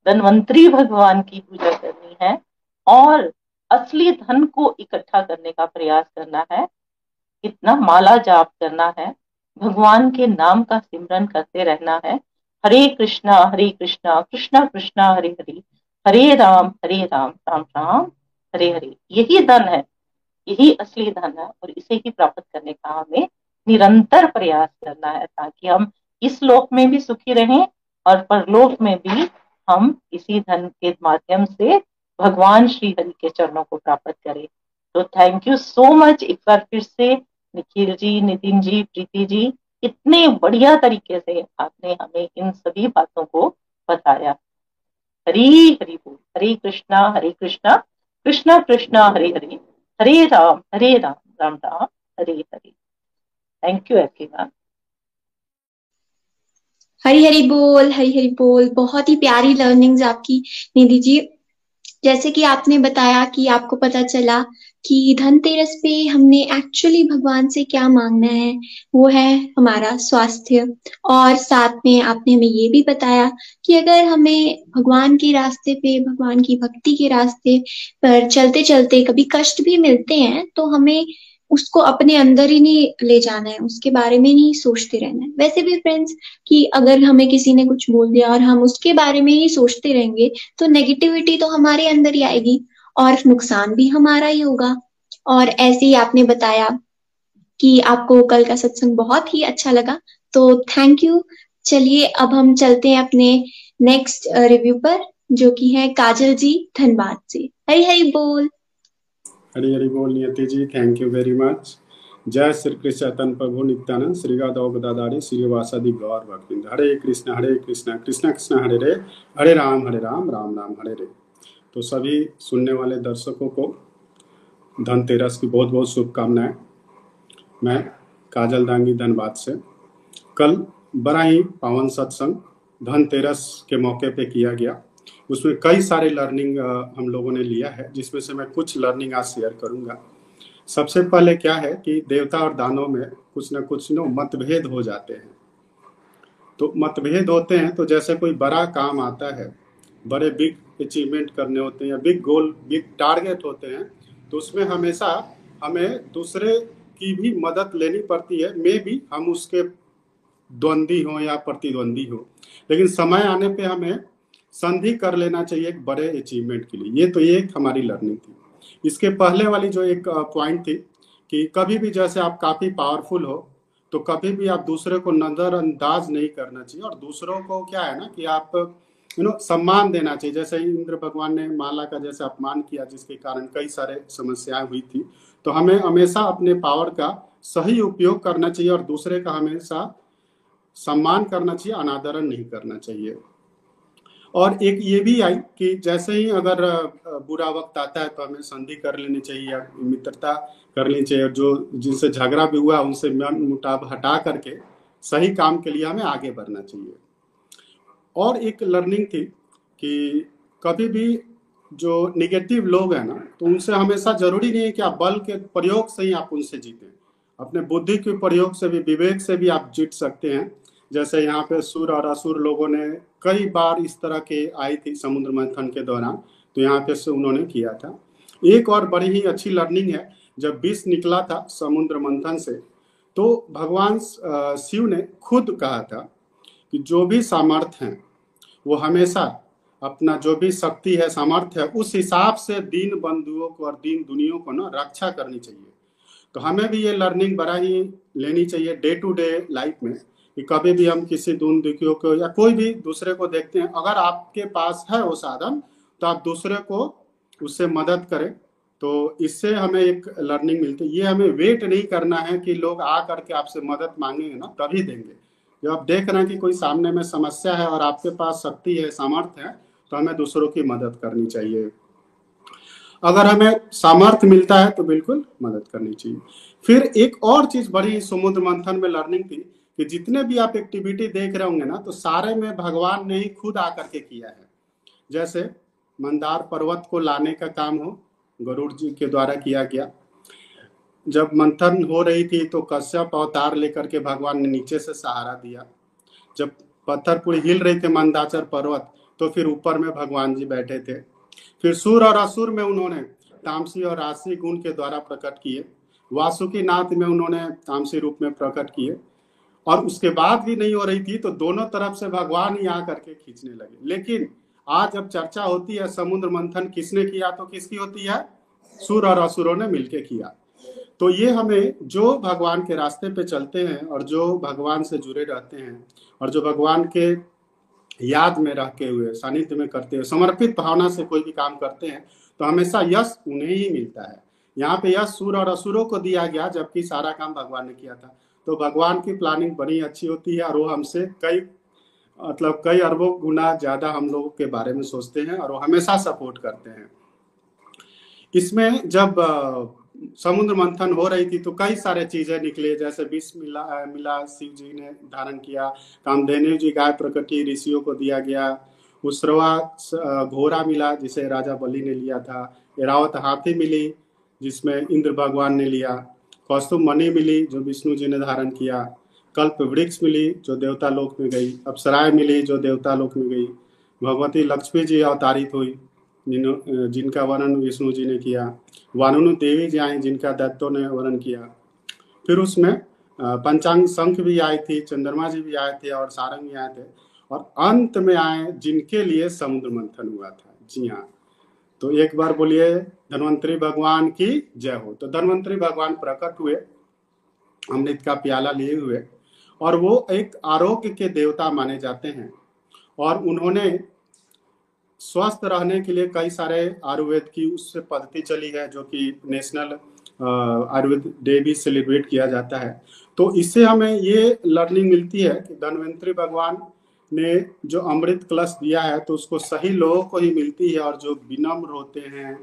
Speaker 4: धनवंतरी भगवान की पूजा करनी है और असली धन को इकट्ठा करने का प्रयास करना है। कितना माला जाप करना है, भगवान के नाम का सिमरन करते रहना है। हरे कृष्णा हरे कृष्णा कृष्णा कृष्णा, हरे हरे हरे राम हरे राम राम राम, हरे हरे। यही धन है, यही असली धन है और इसे ही प्राप्त करने का हमें निरंतर प्रयास करना है ताकि हम इस लोक में भी सुखी रहें और परलोक में भी हम इसी धन के माध्यम से भगवान श्री हरि के चरणों को प्राप्त करें। तो थैंक यू सो मच एक बार फिर से निखिल जी, नितिन जी, प्रीति जी, इतने बढ़िया तरीके से आपने हमें इन सभी बातों को बताया। हरी हरि बोल, Hare Krishna Hare Krishna Krishna Krishna, Hare Hare Hare Ram Hare Ram Ram Ram, Hare Hare. Thank you everyone
Speaker 2: Hari Hari बोल हरी हरी बोल, बहुत ही प्यारी लर्निंग्स आपकी निधि जी। जैसे कि आपने बताया कि आपको पता चला कि धनतेरस पे हमने एक्चुअली भगवान से क्या मांगना है, वो है हमारा स्वास्थ्य। और साथ में आपने हमें ये भी बताया कि अगर हमें भगवान के रास्ते पे, भगवान की भक्ति के रास्ते पर चलते चलते कभी कष्ट भी मिलते हैं तो हमें उसको अपने अंदर ही नहीं ले जाना है, उसके बारे में नहीं सोचते रहना है। वैसे भी फ्रेंड्स कि अगर हमें किसी ने कुछ बोल दिया और हम उसके बारे में ही सोचते रहेंगे तो नेगेटिविटी तो हमारे अंदर ही आएगी और नुकसान भी हमारा ही होगा। और ऐसे ही आपने बताया कि आपको कल का सत्संग बहुत ही अच्छा लगा तो थैंक यू चलिए, अब हम चलते हैं अपने नेक्स्ट रिव्यू पर, जो कि है काजल जी धनबाद से। हरी हरी बोल।
Speaker 5: हरी हरी बोल Niyati ji thank you very much जय श्री कृष्ण चैतन्य प्रभु नित्यानंद, श्री गदादारी श्री वासादि गौर भक्तिंद। हरे कृष्ण हरे कृष्ण कृष्ण कृष्ण, हरे रे, हरे राम हरे राम राम राम, हरे रे। तो सभी सुनने वाले दर्शकों को धनतेरस की बहुत बहुत शुभकामनाएँ। मैं काजल दांगी धनबाद से। कल बड़ा ही पावन सत्संग धनतेरस के मौके पे किया गया। उसमें कई सारे लर्निंग हम लोगों ने लिया है, जिसमें से मैं कुछ लर्निंग आज शेयर करूँगा। सबसे पहले क्या है कि देवता और दानों में कुछ ना कुछ नो मतभेद हो जाते हैं। तो मतभेद होते हैं तो जैसे कोई बड़ा काम आता है, बड़े बिग अचीवमेंट करने होते हैं या बिग गोल बिग टारगेट होते हैं तो उसमें हमेशा हमें दूसरे की भी मदद लेनी पड़ती है। मे भी हम उसके द्वंद्वी हो या प्रतिद्वंदी हो। लेकिन समय आने पे हमें संधि कर लेना चाहिए एक बड़े अचीवमेंट के लिए। ये तो ये एक हमारी लर्निंग थी। इसके पहले वाली जो एक पॉइंट थी कि कभी भी जैसे आप काफ़ी पावरफुल हो तो कभी भी आप दूसरे को नजरअंदाज नहीं करना चाहिए और दूसरों को क्या है ना कि आप यू नो सम्मान देना चाहिए। जैसे इंद्र भगवान ने माला का जैसे अपमान किया, जिसके कारण कई सारे समस्याएँ हुई थी तो हमें हमेशा अपने पावर का सही उपयोग करना चाहिए और दूसरे का हमेशा सम्मान करना चाहिए, अनादरण नहीं करना चाहिए। और एक ये भी आई कि जैसे ही अगर बुरा वक्त आता है तो हमें संधि कर लेनी चाहिए या मित्रता कर लेनी चाहिए जो जिनसे झगड़ा भी हुआ उनसे मन मुटाव हटा करके सही काम के लिए हमें आगे बढ़ना चाहिए। और एक लर्निंग थी कि कभी भी जो निगेटिव लोग हैं ना तो उनसे हमेशा ज़रूरी नहीं है कि आप बल के प्रयोग से ही आप उनसे जीतें। अपने बुद्धि के प्रयोग से भी, विवेक से भी आप जीत सकते हैं। जैसे यहाँ पे सुर और असुर लोगों ने कई बार इस तरह के आई थी समुद्र मंथन के दौरान तो यहाँ पे उन्होंने किया था। एक और बड़ी ही अच्छी लर्निंग है, जब विष निकला था समुद्र मंथन से तो भगवान शिव ने खुद कहा था कि जो भी सामर्थ्य है, वो हमेशा अपना जो भी शक्ति है, सामर्थ्य है, उस हिसाब से दीन बंधुओं को और दीन दुनिया को ना रक्षा करनी चाहिए। तो हमें भी ये लर्निंग बड़ा ही लेनी चाहिए डे टू डे लाइफ में। कि कभी भी हम किसी दून दुखियों को या कोई भी दूसरे को देखते हैं, अगर आपके पास है वो साधन तो आप दूसरे को उससे मदद करें। तो इससे हमें एक लर्निंग मिलती है। ये हमें वेट नहीं करना है कि लोग आ करके आपसे मदद मांगेंगे ना, तभी देंगे। जब आप देख रहे हैं कि कोई सामने में समस्या है और आपके पास शक्ति है, सामर्थ्य है तो हमें दूसरों की मदद करनी चाहिए। अगर हमें सामर्थ्य मिलता है तो बिल्कुल मदद करनी चाहिए। फिर एक और चीज़ बड़ी समुद्र मंथन में लर्निंग थी कि जितने भी आप एक्टिविटी देख रहे होंगे ना तो सारे में भगवान ने ही खुद आकर के किया है। जैसे मंदार पर्वत को लाने का काम हो, गरुड़ जी के द्वारा किया गया। जब मंथन हो रही थी तो कश्यप अवतार लेकर के भगवान ने नीचे से सहारा दिया। जब पत्थर पूरी हिल रहे थे मंदाचर पर्वत तो फिर ऊपर में भगवान जी बैठे थे। फिर सुर और असुर में उन्होंने तामसी और राशि गुण के द्वारा प्रकट किए। वासुकी नाथ में उन्होंने तामसी रूप में प्रकट किए। और उसके बाद भी नहीं हो रही थी तो दोनों तरफ़ से भगवान ही आ करके खींचने लगे। लेकिन आज जब चर्चा होती है समुद्र मंथन, किसने किया तो किसकी होती है? सुर और असुरों ने मिलके किया। तो ये हमें जो भगवान के रास्ते पे चलते हैं और जो भगवान से जुड़े रहते हैं और जो भगवान के याद में रह के हुए, सानिध्य में करते हुए, समर्पित भावना से कोई भी काम करते हैं तो हमेशा यश उन्हें ही मिलता है। यहाँ पे यश सुर और असुरों को दिया गया, जबकि सारा काम भगवान ने किया था। तो भगवान की प्लानिंग बड़ी अच्छी होती है और वो हमसे कई मतलब कई अरबों गुना ज़्यादा हम लोगों के बारे में सोचते हैं और वो हमेशा सपोर्ट करते हैं। इसमें जब समुद्र मंथन हो रही थी तो कई सारे चीज़ें निकले, जैसे विष मिला मिला, शिव जी ने धारण किया, कामधेनु जी गाय प्रकृति ऋषियों को दिया गया, उसरवा घोड़ा मिला जिसे राजा बलि ने लिया था, एरावत हाथी मिली जिसमें इंद्र भगवान ने लिया कौस्तुभ मणि मिली, जो विष्णु जी ने धारण किया। कल्प वृक्ष मिली, जो देवता लोक में गई। अप्सराएँ मिली, जो देवता लोक में गई। भगवती लक्ष्मी जी अवतारित हुई जिन जिनका वर्णन विष्णु जी ने किया। वानुनु देवी जी आई, जिनका दत्तों ने वर्णन किया। फिर उसमें पंचांग संख भी आई थी, चंद्रमा जी भी आए थे और सारंग भी आए थे। और अंत में आए, जिनके लिए समुद्र मंथन हुआ था। जी हाँ। तो एक बार बोलिए, धनवंतरी भगवान की जय हो। तो धनवंतरी भगवान प्रकट हुए, अमृत का प्याला लिए हुए, और वो एक आरोग्य के देवता माने जाते हैं। और उन्होंने स्वस्थ रहने के लिए कई सारे आयुर्वेद की उससे पद्धति चली है, जो कि नेशनल आयुर्वेद डे भी सेलिब्रेट किया जाता है। तो इससे हमें ये लर्निंग मिलती है कि धनवंतरी भगवान ने जो अमृत कलश दिया है तो उसको सही लोगों को ही मिलती है और जो विनम्र होते हैं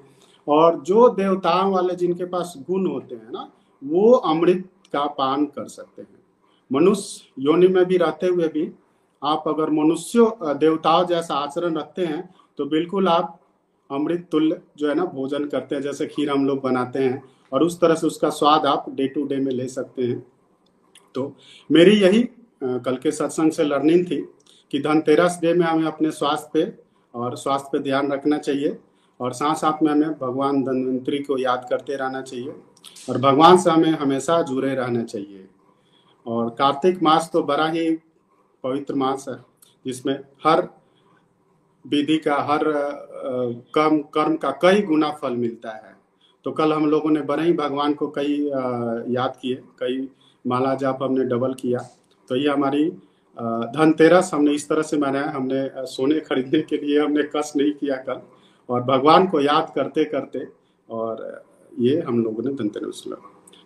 Speaker 5: और जो देवताओं वाले जिनके पास गुण होते हैं ना, वो अमृत का पान कर सकते हैं। मनुष्य योनि में भी रहते हुए भी आप अगर मनुष्य, देवताओं जैसा आचरण रखते हैं तो बिल्कुल आप अमृत तुल्य जो है ना, भोजन करते हैं, जैसे खीर हम लोग बनाते हैं और उस तरह से उसका स्वाद आप डे टू डे में ले सकते हैं। तो मेरी यही कल के सत्संग से लर्निंग थी। कि धनतेरस डे में हमें अपने स्वास्थ्य पे और स्वास्थ्य पे ध्यान रखना चाहिए और साथ साथ में हमें भगवान धनवंतरी को याद करते रहना चाहिए और भगवान से हमें हमेशा जुड़े रहना चाहिए। और कार्तिक मास तो बड़ा ही पवित्र मास है, जिसमें हर विधि का, हर कर्म कर्म का कई गुना फल मिलता है। तो कल हम लोगों ने बड़े ही भगवान को कई याद किए, कई माला जाप हमने डबल किया। तो ये हमारी धनतेरस हमने इस तरह से मनाया हमने सोने खरीदने के लिए हमने कष्ट नहीं किया कल। और भगवान को याद करते करते और ये हम लोगों ने धनतेरस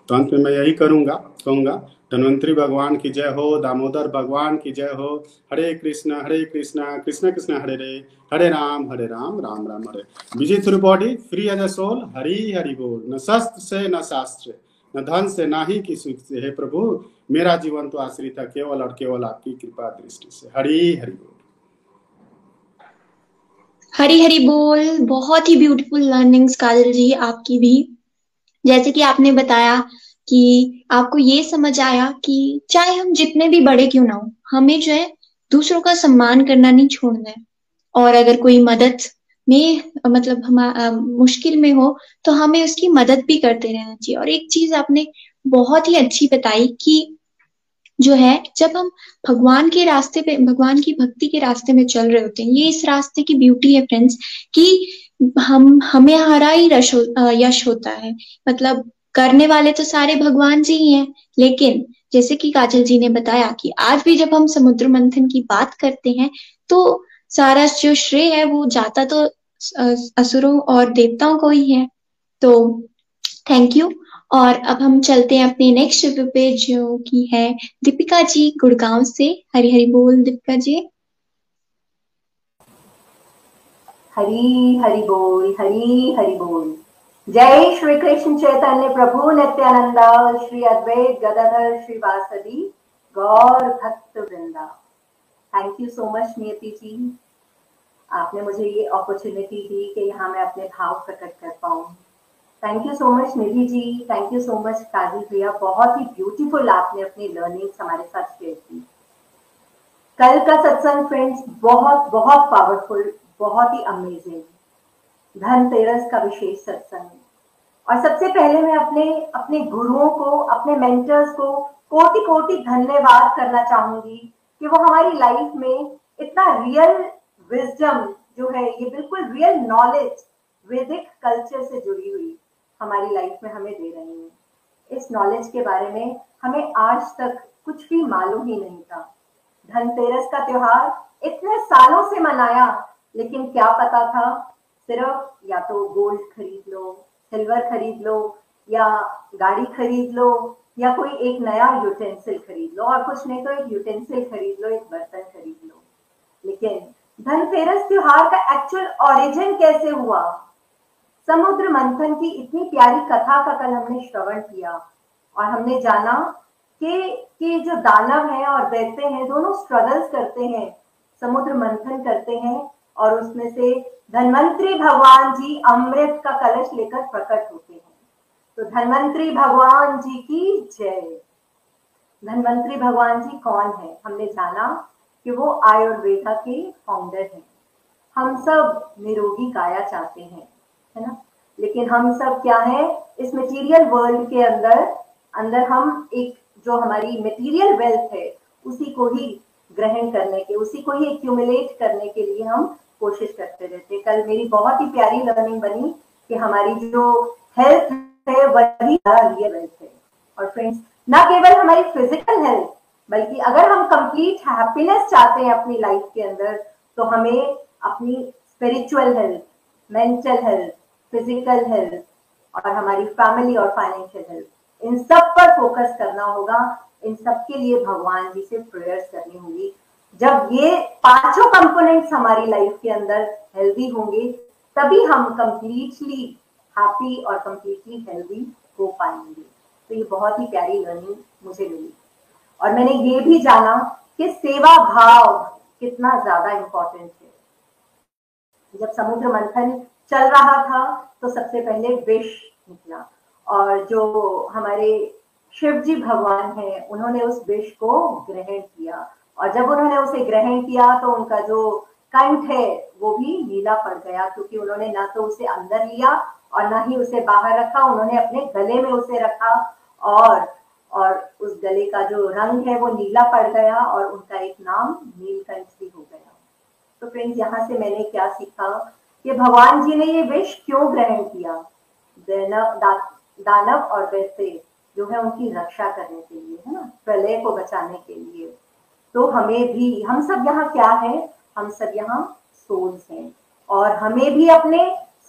Speaker 5: तो अंत में मैं यही करूँगा, कहूँगा, धन्वंतरी भगवान की जय हो, दामोदर भगवान की जय हो, हरे कृष्ण हरे कृष्ण कृष्ण कृष्ण, हरे रे, हरे राम हरे राम राम राम, हरे। विजय through body free as a soul Hari Hari बोल, न शस्त्र से, न शास्त्र न धन से, ना ही किसी से। हे प्रभु मेरा जीवन तो आश्रित है, केवल और केवल आपकी कृपा दृष्टि से। हरि हरि बोल।
Speaker 2: हरी हरी बोल। बहुत ही ब्यूटीफुल लर्निंग्स काजल जी, आपकी भी। जैसे कि आपने बताया कि आपको ये समझ आया कि चाहे हम जितने भी बड़े क्यों ना हो, हमें जो है दूसरों का सम्मान करना नहीं छोड़ना है। और अगर कोई मदद में मतलब हम मुश्किल में हो तो हमें उसकी मदद भी करते रहना चाहिए। और एक चीज़ आपने बहुत ही अच्छी बताई कि जो है, जब हम भगवान के रास्ते पे, भगवान की भक्ति के रास्ते में चल रहे होते हैं, ये इस रास्ते की ब्यूटी है फ्रेंड्स कि हम, हमें हरा ही रश यश होता है। मतलब करने वाले तो सारे भगवान जी ही हैं, लेकिन जैसे कि काजल जी ने बताया कि आज भी जब हम समुद्र मंथन की बात करते हैं तो सारा जो श्रेय है, वो जाता तो असुरों और देवताओं को ही है। तो थैंक यू और अब हम चलते हैं अपने नेक्स्ट रिव्यू पे, जो की है दीपिका जी गुड़गांव से। हरी हरी बोल दीपिका जी।
Speaker 6: हरी हरी बोल, हरी हरी बोल। जय श्री कृष्ण चैतन्य प्रभु नित्यानंदा, श्री अद्वैत गदाधर श्रीवासदी, गौर भक्त वृंदा। Thank you so much Niyati ji. आपने मुझे ये अपॉर्चुनिटी दी कि यहाँ मैं अपने भाव प्रकट कर पाऊँ। Thank you so much Nidhi ji thank you so much Kaji भैया बहुत ही ब्यूटीफुल आपने अपनी लर्निंग्स हमारे साथ शेयर की। कल का सत्संग फ्रेंड्स बहुत बहुत पावरफुल बहुत ही अमेजिंग धनतेरस का विशेष सत्संग। और सबसे पहले मैं अपने अपने गुरुओं को, अपने मेंटर्स को कोटि कोटि धन्यवाद करना चाहूँगी कि वो हमारी लाइफ में इतना रियल विजडम जो है, ये बिल्कुल रियल नॉलेज वैदिक कल्चर से जुड़ी हुई। हमारी लाइफ में हमें दे रहे हैं। इस नॉलेज के बारे में हमें आज तक कुछ भी मालूम ही नहीं था। धनतेरस का त्योहार इतने सालों से मनाया, लेकिन क्या पता था? सिर्फ़ या तो गोल्ड खरीद लो सिल्वर खरीद लो, या गाड़ी खरीद लो, या कोई एक नया यूटेंसिल खरीद लो, और कुछ नहीं तो एक यूटेंसिल खरीद लो, एक बर्तन खरीद लो। लेकिन धनतेरस त्योहार का एक्चुअल ओरिजिन कैसे हुआ? समुद्र मंथन की इतनी प्यारी कथा का कल हमने श्रवण किया और हमने जाना कि कि जो दानव हैं और दैत्य हैं, दोनों स्ट्रगल्स करते हैं समुद्र मंथन करते हैं और उसमें से धनवंतरी भगवान जी अमृत का कलश लेकर प्रकट होते हैं। तो धनवंतरी भगवान जी की जय। धनवंतरी भगवान जी कौन है? हमने जाना कि वो आयुर्वेदा के फाउंडर हैं। हम सब निरोगी काया चाहते हैं। है ना? लेकिन हम सब क्या है? इस मटेरियल वर्ल्ड के अंदर अंदर हम एक जो हमारी मटेरियल वेल्थ है, उसी को ही ग्रहण करने के, उसी को ही एक्यूमुलेट करने के लिए हम कोशिश करते रहते हैं। कल मेरी बहुत ही प्यारी लर्निंग बनी कि हमारी जो हेल्थ है, वही वेल्थ है। और फ्रेंड्स ना केवल हमारी फ़िज़िकल हेल्थ बल्कि अगर हम कंप्लीट हैप्पीनेस चाहते हैं अपनी लाइफ के अंदर तो हमें अपनी spiritual health mental health physical health और हमारी फैमिली और फाइनेंशियल हेल्थ इन सब पर फोकस करना होगा। इन सब के लिए भगवान जी से प्रेयर्स करनी होगी। जब ये पाँचों कंपोनेंट्स हमारी लाइफ के अंदर हेल्दी होंगे, तभी हम कंप्लीटली हैप्पी और कंप्लीटली हेल्दी हो पाएँगे। तो ये बहुत ही प्यारी लर्निंग मुझे मिली। और मैंने ये भी जाना कि सेवा भाव कितना ज़्यादा इंपॉर्टेंट है। जब समुद्र मंथन चल रहा था तो सबसे पहले विष निकला। और जो हमारे शिव जी भगवान है, उन्होंने उस विष को ग्रहण किया। और जब उन्होंने उसे ग्रहण किया तो उनका जो कंठ है, वो भी नीला पड़ गया, क्योंकि उन्होंने ना तो उसे अंदर लिया और ना ही उसे बाहर रखा, उन्होंने अपने गले में उसे रखा। और और उस गले का जो रंग है, वो नीला पड़ गया और उनका एक नाम नीलकंठ भी हो गया। तो फ्रेंड्स, यहाँ से मैंने क्या सीखा? कि भगवान जी ने ये विष क्यों ग्रहण किया? दा, दानव और वैसे जो है उनकी रक्षा करने के लिए है ना? प्रलय को बचाने के लिए। तो हमें भी हम सब यहाँ क्या है? हम सब यहाँ सोल्स हैं। और हमें भी अपने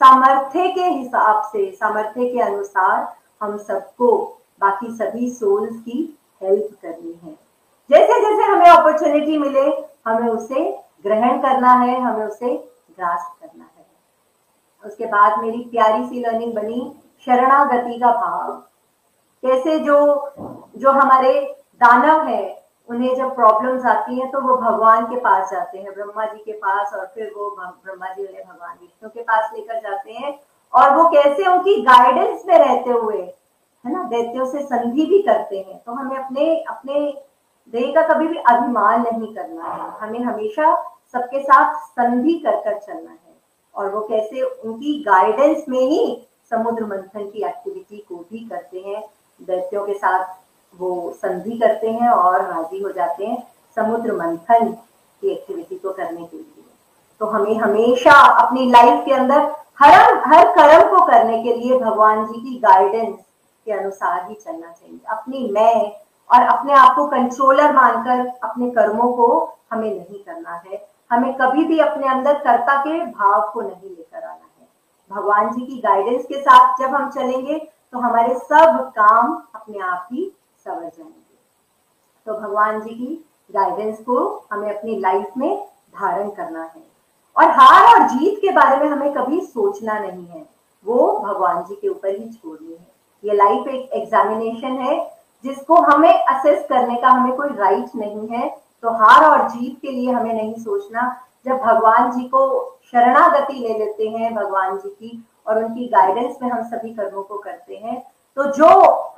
Speaker 6: सामर्थ्य के हिसाब से सामर्थ्य के अनुसार हम सबको बाकी सभी सोल्स की हेल्प करनी है। जैसे जैसे हमें अपॉर्चुनिटी मिले हमें उसे ग्रहण करना है हमें उसे ग्रास करना है। उसके बाद मेरी प्यारी सी लर्निंग बनी, शरणागति का भाव। कैसे जो जो हमारे दानव है, उन्हें जब प्रॉब्लम्स आती हैं तो वो भगवान के पास जाते हैं, ब्रह्मा जी के पास और फिर वो ब्रह्मा जी उन्हें भगवान विष्णु के पास लेकर जाते हैं। और वो कैसे उनकी गाइडेंस में रहते हुए, है ना, दैत्यों से संधि भी करते हैं। तो हमें अपने अपने देह का कभी भी अभिमान नहीं करना है। हमें हमेशा सबके साथ संधि कर कर चलना है। और वो कैसे उनकी गाइडेंस में ही समुद्र मंथन की एक्टिविटी को भी करते हैं। दैत्यों के साथ वो संधि करते हैं और राज़ी हो जाते हैं समुद्र मंथन की एक्टिविटी को करने के लिए। तो हमें हमेशा अपनी लाइफ के अंदर हर हर कर्म को करने के लिए भगवान जी की गाइडेंस के अनुसार ही चलना चाहिए। अपनी मैं और अपने आप को कंट्रोलर मानकर अपने कर्मों को हमें नहीं करना है। हमें कभी भी अपने अंदर कर्ता के भाव को नहीं लेकर आना है। भगवान जी की गाइडेंस के साथ जब हम चलेंगे तो हमारे सब काम अपने आप ही सवर जाएँगे। तो भगवान जी की गाइडेंस को हमें अपनी लाइफ में धारण करना है। और हार और जीत के बारे में हमें कभी सोचना नहीं है। वो भगवान जी के ऊपर ही छोड़नी है। ये लाइफ एक एग्जामिनेशन है, जिसको हमें असेस करने का हमें कोई राइट नहीं है। तो हार और जीत के लिए हमें नहीं सोचना। जब भगवान जी को शरणागति ले लेते हैं, भगवान जी की और उनकी गाइडेंस में हम सभी कर्मों को करते हैं तो जो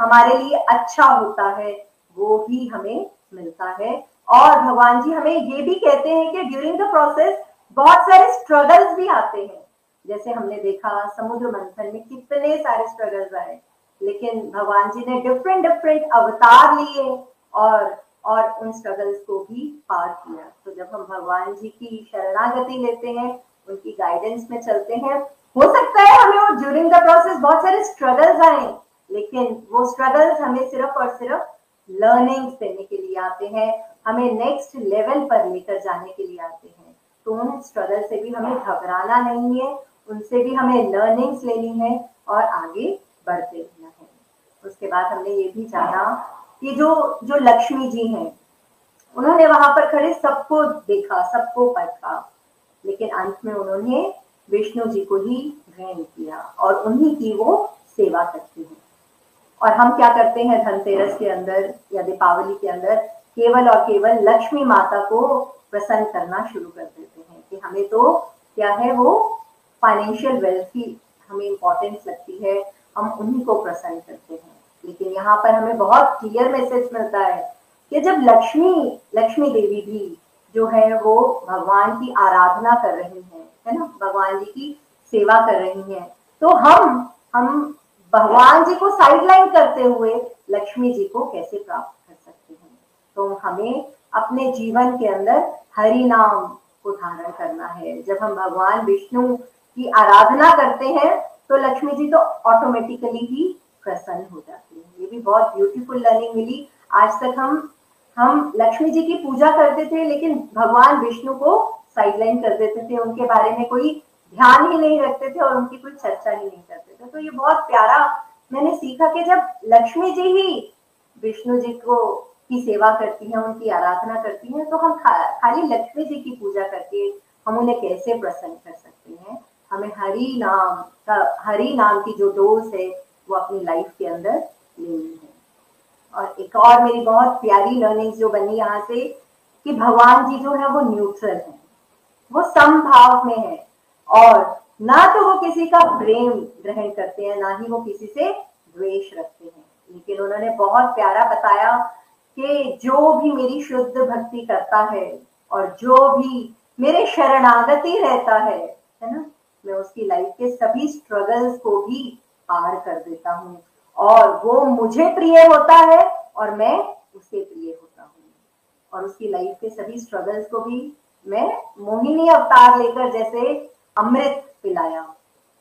Speaker 6: हमारे लिए अच्छा होता है, वो ही हमें मिलता है। और भगवान जी हमें ये भी कहते हैं कि ड्यूरिंग द प्रोसेस बहुत सारे स्ट्रगल्स भी आते हैं। जैसे हमने देखा, समुद्र मंथन में कितने सारे स्ट्रगल्स आए, लेकिन भगवान जी ने डिफरेंट डिफरेंट अवतार लिए और और उन स्ट्रगल्स को भी पार किया। तो जब हम भगवान जी की शरणागति लेते हैं, उनकी गाइडेंस में चलते हैं, हो सकता है हमें वो ड्यूरिंग द प्रोसेस बहुत सारे स्ट्रगल्स आए, लेकिन वो स्ट्रगल्स हमें सिर्फ़ और सिर्फ़ लर्निंग्स देने के लिए आते हैं, हमें नेक्स्ट लेवल पर लेकर जाने के लिए आते हैं। तो उन स्ट्रगल से भी हमें घबराना नहीं है, उनसे भी हमें लर्निंग्स लेनी है और आगे बढ़ते रहना है। उसके बाद हमने ये भी जाना कि जो जो लक्ष्मी जी हैं, उन्होंने वहाँ पर खड़े सबको देखा, सबको परखा लेकिन अंत में उन्होंने विष्णु जी को ही ग्रहण किया और उन्हीं की वो सेवा करती है। और हम क्या करते हैं धनतेरस के अंदर या दीपावली के अंदर? केवल और केवल लक्ष्मी माता को प्रसन्न करना शुरू कर देते हैं कि हमें तो क्या है वो फाइनेंशियल वेल्थ की हमें इम्पोर्टेंस लगती है, हम उन्हीं को प्रसन्न करते हैं। लेकिन यहाँ पर हमें बहुत क्लियर मैसेज मिलता है कि जब लक्ष्मी लक्ष्मी देवी भी जो है वो भगवान की आराधना कर रही हैं, है ना? भगवान जी की सेवा कर रही हैं तो हम हम भगवान जी को साइडलाइन करते हुए लक्ष्मी जी को कैसे प्राप्त कर सकते हैं? तो हमें अपने जीवन के अंदर हरि नाम को धारण करना है। जब हम भगवान विष्णु की आराधना करते हैं तो लक्ष्मी जी तो ऑटोमेटिकली ही प्रसन्न हो जाती है। भी बहुत ब्यूटीफुल लर्निंग मिली। आज तक हम हम लक्ष्मी जी की पूजा करते थे लेकिन भगवान विष्णु को साइडलाइन कर देते थे। उनके बारे में कोई ध्यान ही नहीं रखते थे और उनकी कोई चर्चा ही नहीं करते थे। तो ये बहुत प्यारा मैंने सीखा कि जब लक्ष्मी जी ही विष्णु जी को की सेवा करती हैं उनकी आराधना करती हैं तो हम खा, खाली लक्ष्मी जी की पूजा करके हम उन्हें कैसे प्रसन्न कर सकते हैं? हमें हरी नाम का हरि नाम की जो डोज है वो अपनी लाइफ के अंदर लेनी है। और एक और मेरी बहुत प्यारी लर्निंग जो बनी यहाँ से, कि भगवान जी जो है वो न्यूट्रल है। वो समभाव में है। और ना तो वो किसी का प्रेम ग्रहण करते हैं, ना ही वो किसी से द्वेष रखते हैं। लेकिन उन्होंने बहुत प्यारा बताया कि जो भी मेरी शुद्ध भक्ति करता है और जो भी मेरे शरणागति रहता है है ना, मैं उसकी लाइफ के सभी स्ट्रगल्स को भी पार कर देता हूँ। और वो मुझे प्रिय होता है और मैं उसे प्रिय होता हूँ। और उसकी लाइफ के सभी स्ट्रगल्स को भी मैं मोहिनी अवतार लेकर जैसे अमृत पिलाया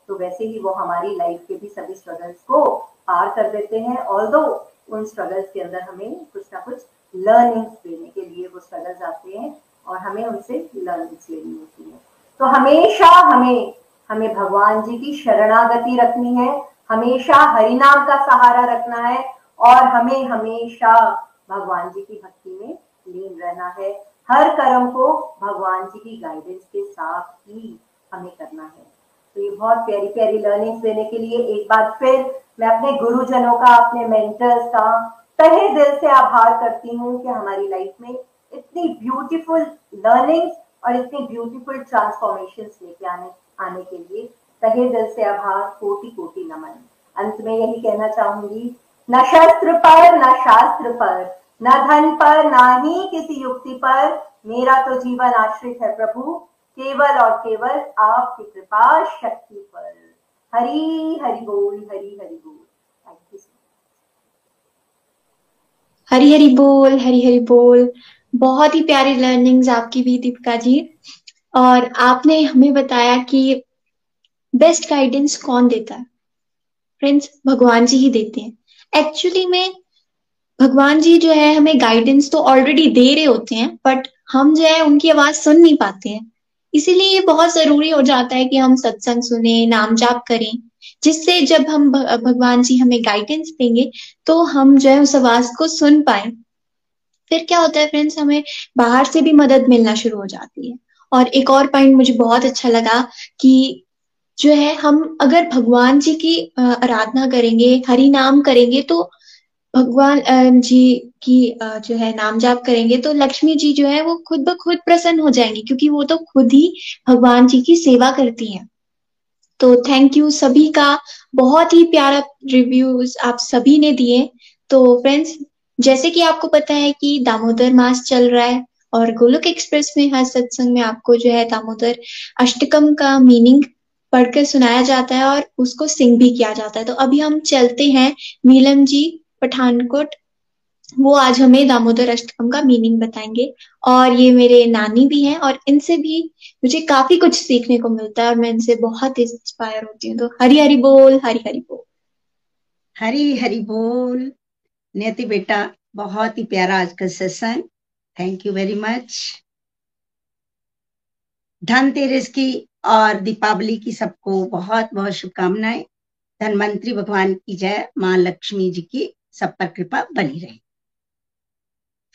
Speaker 6: तो वैसे ही वो हमारी लाइफ के भी सभी स्ट्रगल्स को पार कर देते हैं ऑल दो उन स्ट्रगल्स के अंदर हमें कुछ ना कुछ लर्निंग्स देने के लिए वो स्ट्रगल्स आते हैं और हमें उनसे लर्निंग्स लेनी होती है। तो हमेशा हमें हमें भगवान जी की शरणागति रखनी है हमेशा हरिनाम का सहारा रखना है और हमें हमेशा भगवान जी की भक्ति में लीन रहना है। हर कर्म को भगवान जी की गाइडेंस के साथ ही हमें करना है। तो ये बहुत प्यारी प्यारी लर्निंग्स देने के लिए एक बार फिर मैं अपने गुरुजनों का, अपने मेंटर्स का तहे दिल से आभार करती हूँ कि हमारी लाइफ में इतनी ब्यूटीफुल लर्निंग्स और इतनी ब्यूटीफुल ट्रांसफॉर्मेशन लेके आने आने के लिए तहे दिल से आभार कोटि कोटि नमन। अंत में यही कहना चाहूँगी, न शस्त्र पर, न शास्त्र पर, न धन पर, ना ही किसी युक्ति पर, मेरा तो जीवन आश्रित है प्रभु, केवल और केवल आपकी कृपा शक्ति पर। हरी, हरि बोल, हरी, हरि बोल। थैंक यू
Speaker 2: हरी हरी बोल, हरी, हरि बोल। बहुत ही प्यारी लर्निंग्स आपकी भी दीपिका जी। और आपने हमें बताया कि बेस्ट गाइडेंस कौन देता है? फ्रेंड्स भगवान जी ही देते हैं। एक्चुअली में, भगवान जी जो है, हमें गाइडेंस तो ऑलरेडी दे रहे होते हैं बट हम जो है, उनकी आवाज़ सुन नहीं पाते हैं। इसीलिए ये बहुत ज़रूरी हो जाता है कि हम सत्संग सुने, नाम जाप करें, जिससे जब हम भगवान जी हमें गाइडेंस देंगे तो हम जो है, उस आवाज़ को सुन पाए। फिर क्या होता है फ्रेंड्स हमें बाहर से भी मदद मिलना शुरू हो जाती है। और एक और पॉइंट मुझे बहुत अच्छा लगा कि जो है, हम अगर भगवान जी की आराधना करेंगे, हरि नाम करेंगे तो भगवान जी की जो है, नाम जाप करेंगे तो लक्ष्मी जी जो है, वो खुद ब खुद प्रसन्न हो जाएँगी, क्योंकि वो तो खुद ही भगवान जी की सेवा करती हैं। तो थैंक यू सभी का बहुत ही प्यारा रिव्यूज़ आप सभी ने दिए। तो फ्रेंड्स जैसे कि आपको पता है कि दामोदर मास चल रहा है, और गोलोक एक्सप्रेस में, हर सत्संग में आपको जो है दामोदर अष्टकम का मीनिंग पढ़कर सुनाया जाता है और उसको सिंग भी किया जाता है। तो अभी हम चलते हैं नीलम जी पठानकोट। वो आज हमें दामोदर अष्टकम का मीनिंग बताएँगे और ये मेरे नानी भी हैं और इनसे भी मुझे काफ़ी कुछ सीखने को मिलता है और मैं इनसे बहुत इंस्पायर होती हूँ। तो हरी हरी बोल, हरी हरी बोल।
Speaker 7: हरी हरी बोल। नियति बेटा, बहुत ही प्यारा आज का session thank you very much Dhanteras की और दीपावली की सबको बहुत बहुत शुभकामनाएँ। धनवंतरी भगवान की जय, माँ लक्ष्मी जी की सब पर कृपा बनी रहे।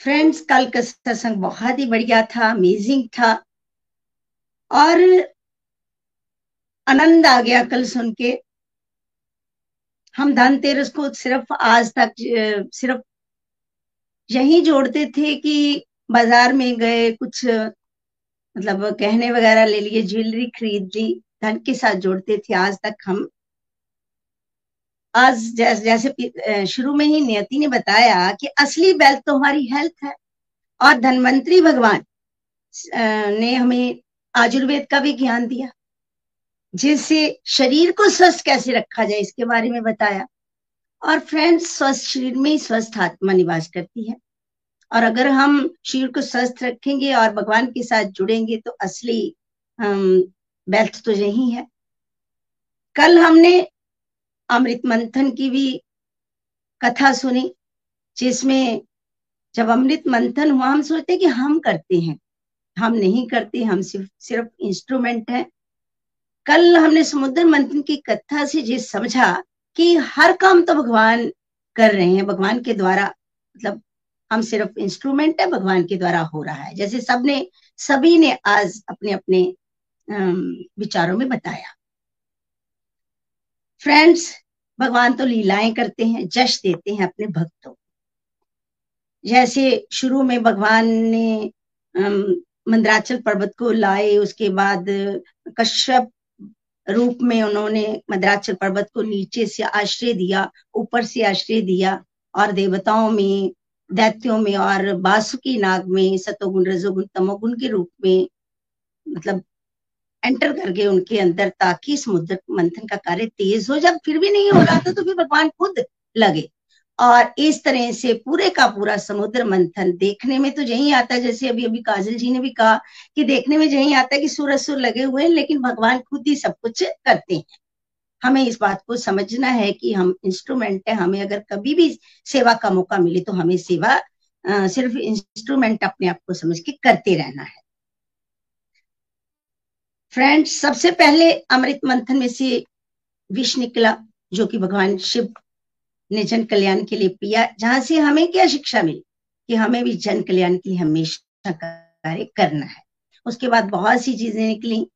Speaker 7: फ्रेंड्स कल का सत्संग बहुत ही बढ़िया था अमेजिंग था। और आनंद आ गया कल सुन के। हम धनतेरस को सिर्फ़ आज तक, सिर्फ़ यही जोड़ते थे कि बाज़ार में गए, कुछ मतलब गहने वगैरह ले लिए, ज्वेलरी खरीद ली, धन के साथ जोड़ते थे। आज तक हम, आज जैसे जैसे शुरू में ही नियति ने बताया कि असली वेल्थ तो हमारी हेल्थ है। और धनवंतरी भगवान ने हमें
Speaker 8: आयुर्वेद का भी ज्ञान दिया जिससे शरीर को स्वस्थ कैसे रखा जाए, इसके बारे में बताया। और फ्रेंड्स स्वस्थ शरीर में ही स्वस्थ आत्मा निवास करती है। और अगर हम शरीर को स्वस्थ रखेंगे और भगवान के साथ जुड़ेंगे तो असली वेल्थ तो यही है। कल हमने अमृत मंथन की भी कथा सुनी, जिसमें जब अमृत मंथन हुआ, हम सोचते कि हम करते हैं। हम नहीं करते, हम सिर्फ़ सिर्फ़ इंस्ट्रूमेंट है। कल हमने समुद्र मंथन की कथा से ये समझा कि हर काम तो भगवान कर रहे हैं, भगवान के द्वारा मतलब हम सिर्फ़ इंस्ट्रूमेंट है, भगवान के द्वारा हो रहा है। जैसे सबने, सभी ने आज अपने अपने विचारों में बताया। फ्रेंड्स भगवान तो लीलाएँ करते हैं, जश देते हैं अपने भक्तों जैसे शुरू में भगवान ने मंदराचल पर्वत को लाए, उसके बाद कश्यप रूप में उन्होंने मंदराचल पर्वत को नीचे से आश्रय दिया, ऊपर से आश्रय दिया और देवताओं में दैत्यों में और बासुकी नाग में, सतोगुण, रजोगुण, तमोगुण के रूप में मतलब एंटर करके उनके अंदर ताकि समुद्र मंथन का कार्य तेज हो। जब फिर भी नहीं हो रहा था तो फिर भगवान खुद लगे। और इस तरह से पूरे का पूरा समुद्र मंथन देखने में तो यही आता है। जैसे अभी अभी काजल जी ने भी कहा कि देखने में यही आता है कि सूरज सुर लगे हुए हैं, लेकिन भगवान खुद ही सब कुछ करते हैं। हमें इस बात को समझना है कि हम इंस्ट्रूमेंट है हमें अगर कभी भी सेवा का मौका मिले तो हमें सेवा आ, सिर्फ़ इंस्ट्रूमेंट अपने आप को समझ के करते रहना है। फ्रेंड्स सबसे पहले अमृत मंथन में से विष निकला जो कि भगवान शिव ने जन कल्याण के लिए पिया जहाँ से हमें क्या शिक्षा मिली? कि हमें भी जन कल्याण के लिए हमेशा कार्य करना है। उसके बाद बहुत सी चीज़ें निकली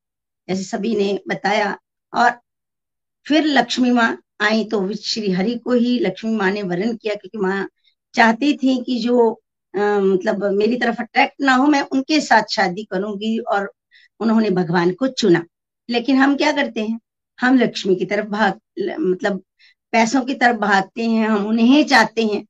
Speaker 8: जैसे सभी ने बताया और फिर लक्ष्मी माँ आई तो श्री हरि को ही लक्ष्मी माँ ने वर्ण किया क्योंकि माँ चाहती थी कि जो आ, मतलब मेरी तरफ़ अट्रैक्ट ना हो मैं उनके साथ शादी करूँगी और उन्होंने भगवान को चुना। लेकिन हम क्या करते हैं? हम लक्ष्मी की तरफ़ भाग मतलब पैसों की तरफ़ भागते हैं हम उन्हें चाहते हैं।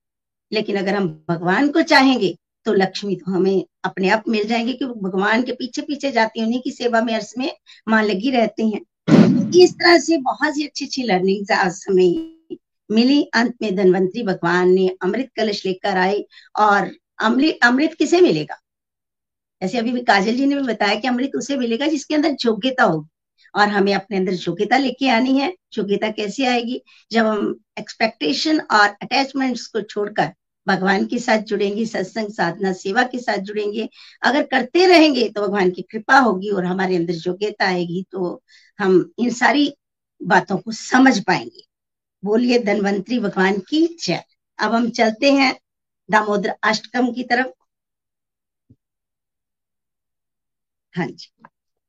Speaker 8: लेकिन अगर हम भगवान को चाहेंगे तो लक्ष्मी तो हमें अपने आप मिल जाएँगे क्योंकि भगवान के पीछे पीछे जाती है उन्हीं की सेवा में अर्थ में माँ लगी रहती हैं। इस तरह से बहुत ही अच्छी अच्छी लर्निंग आज हमें मिली। अंत में धनवंतरी भगवान ने अमृत कलश लेकर आए और अमृत अमृत किसे मिलेगा? ऐसे अभी भी काजल जी ने भी बताया कि अमृत उसे मिलेगा जिसके अंदर योग्यता होगी और हमें अपने अंदर योग्यता लेके आनी है। योग्यता कैसे आएगी? जब हम एक्सपेक्टेशन और अटैचमेंट्स को छोड़कर भगवान के साथ जुड़ेंगे, सत्संग, साधना, सेवा के साथ जुड़ेंगे, अगर करते रहेंगे तो भगवान की कृपा होगी और हमारे अंदर योग्यता आएगी तो हम इन सारी बातों को समझ पाएँगे। बोलिए धनवंतरी भगवान की जय। अब हम चलते हैं दामोदर अष्टकम की तरफ़। हाँ जी।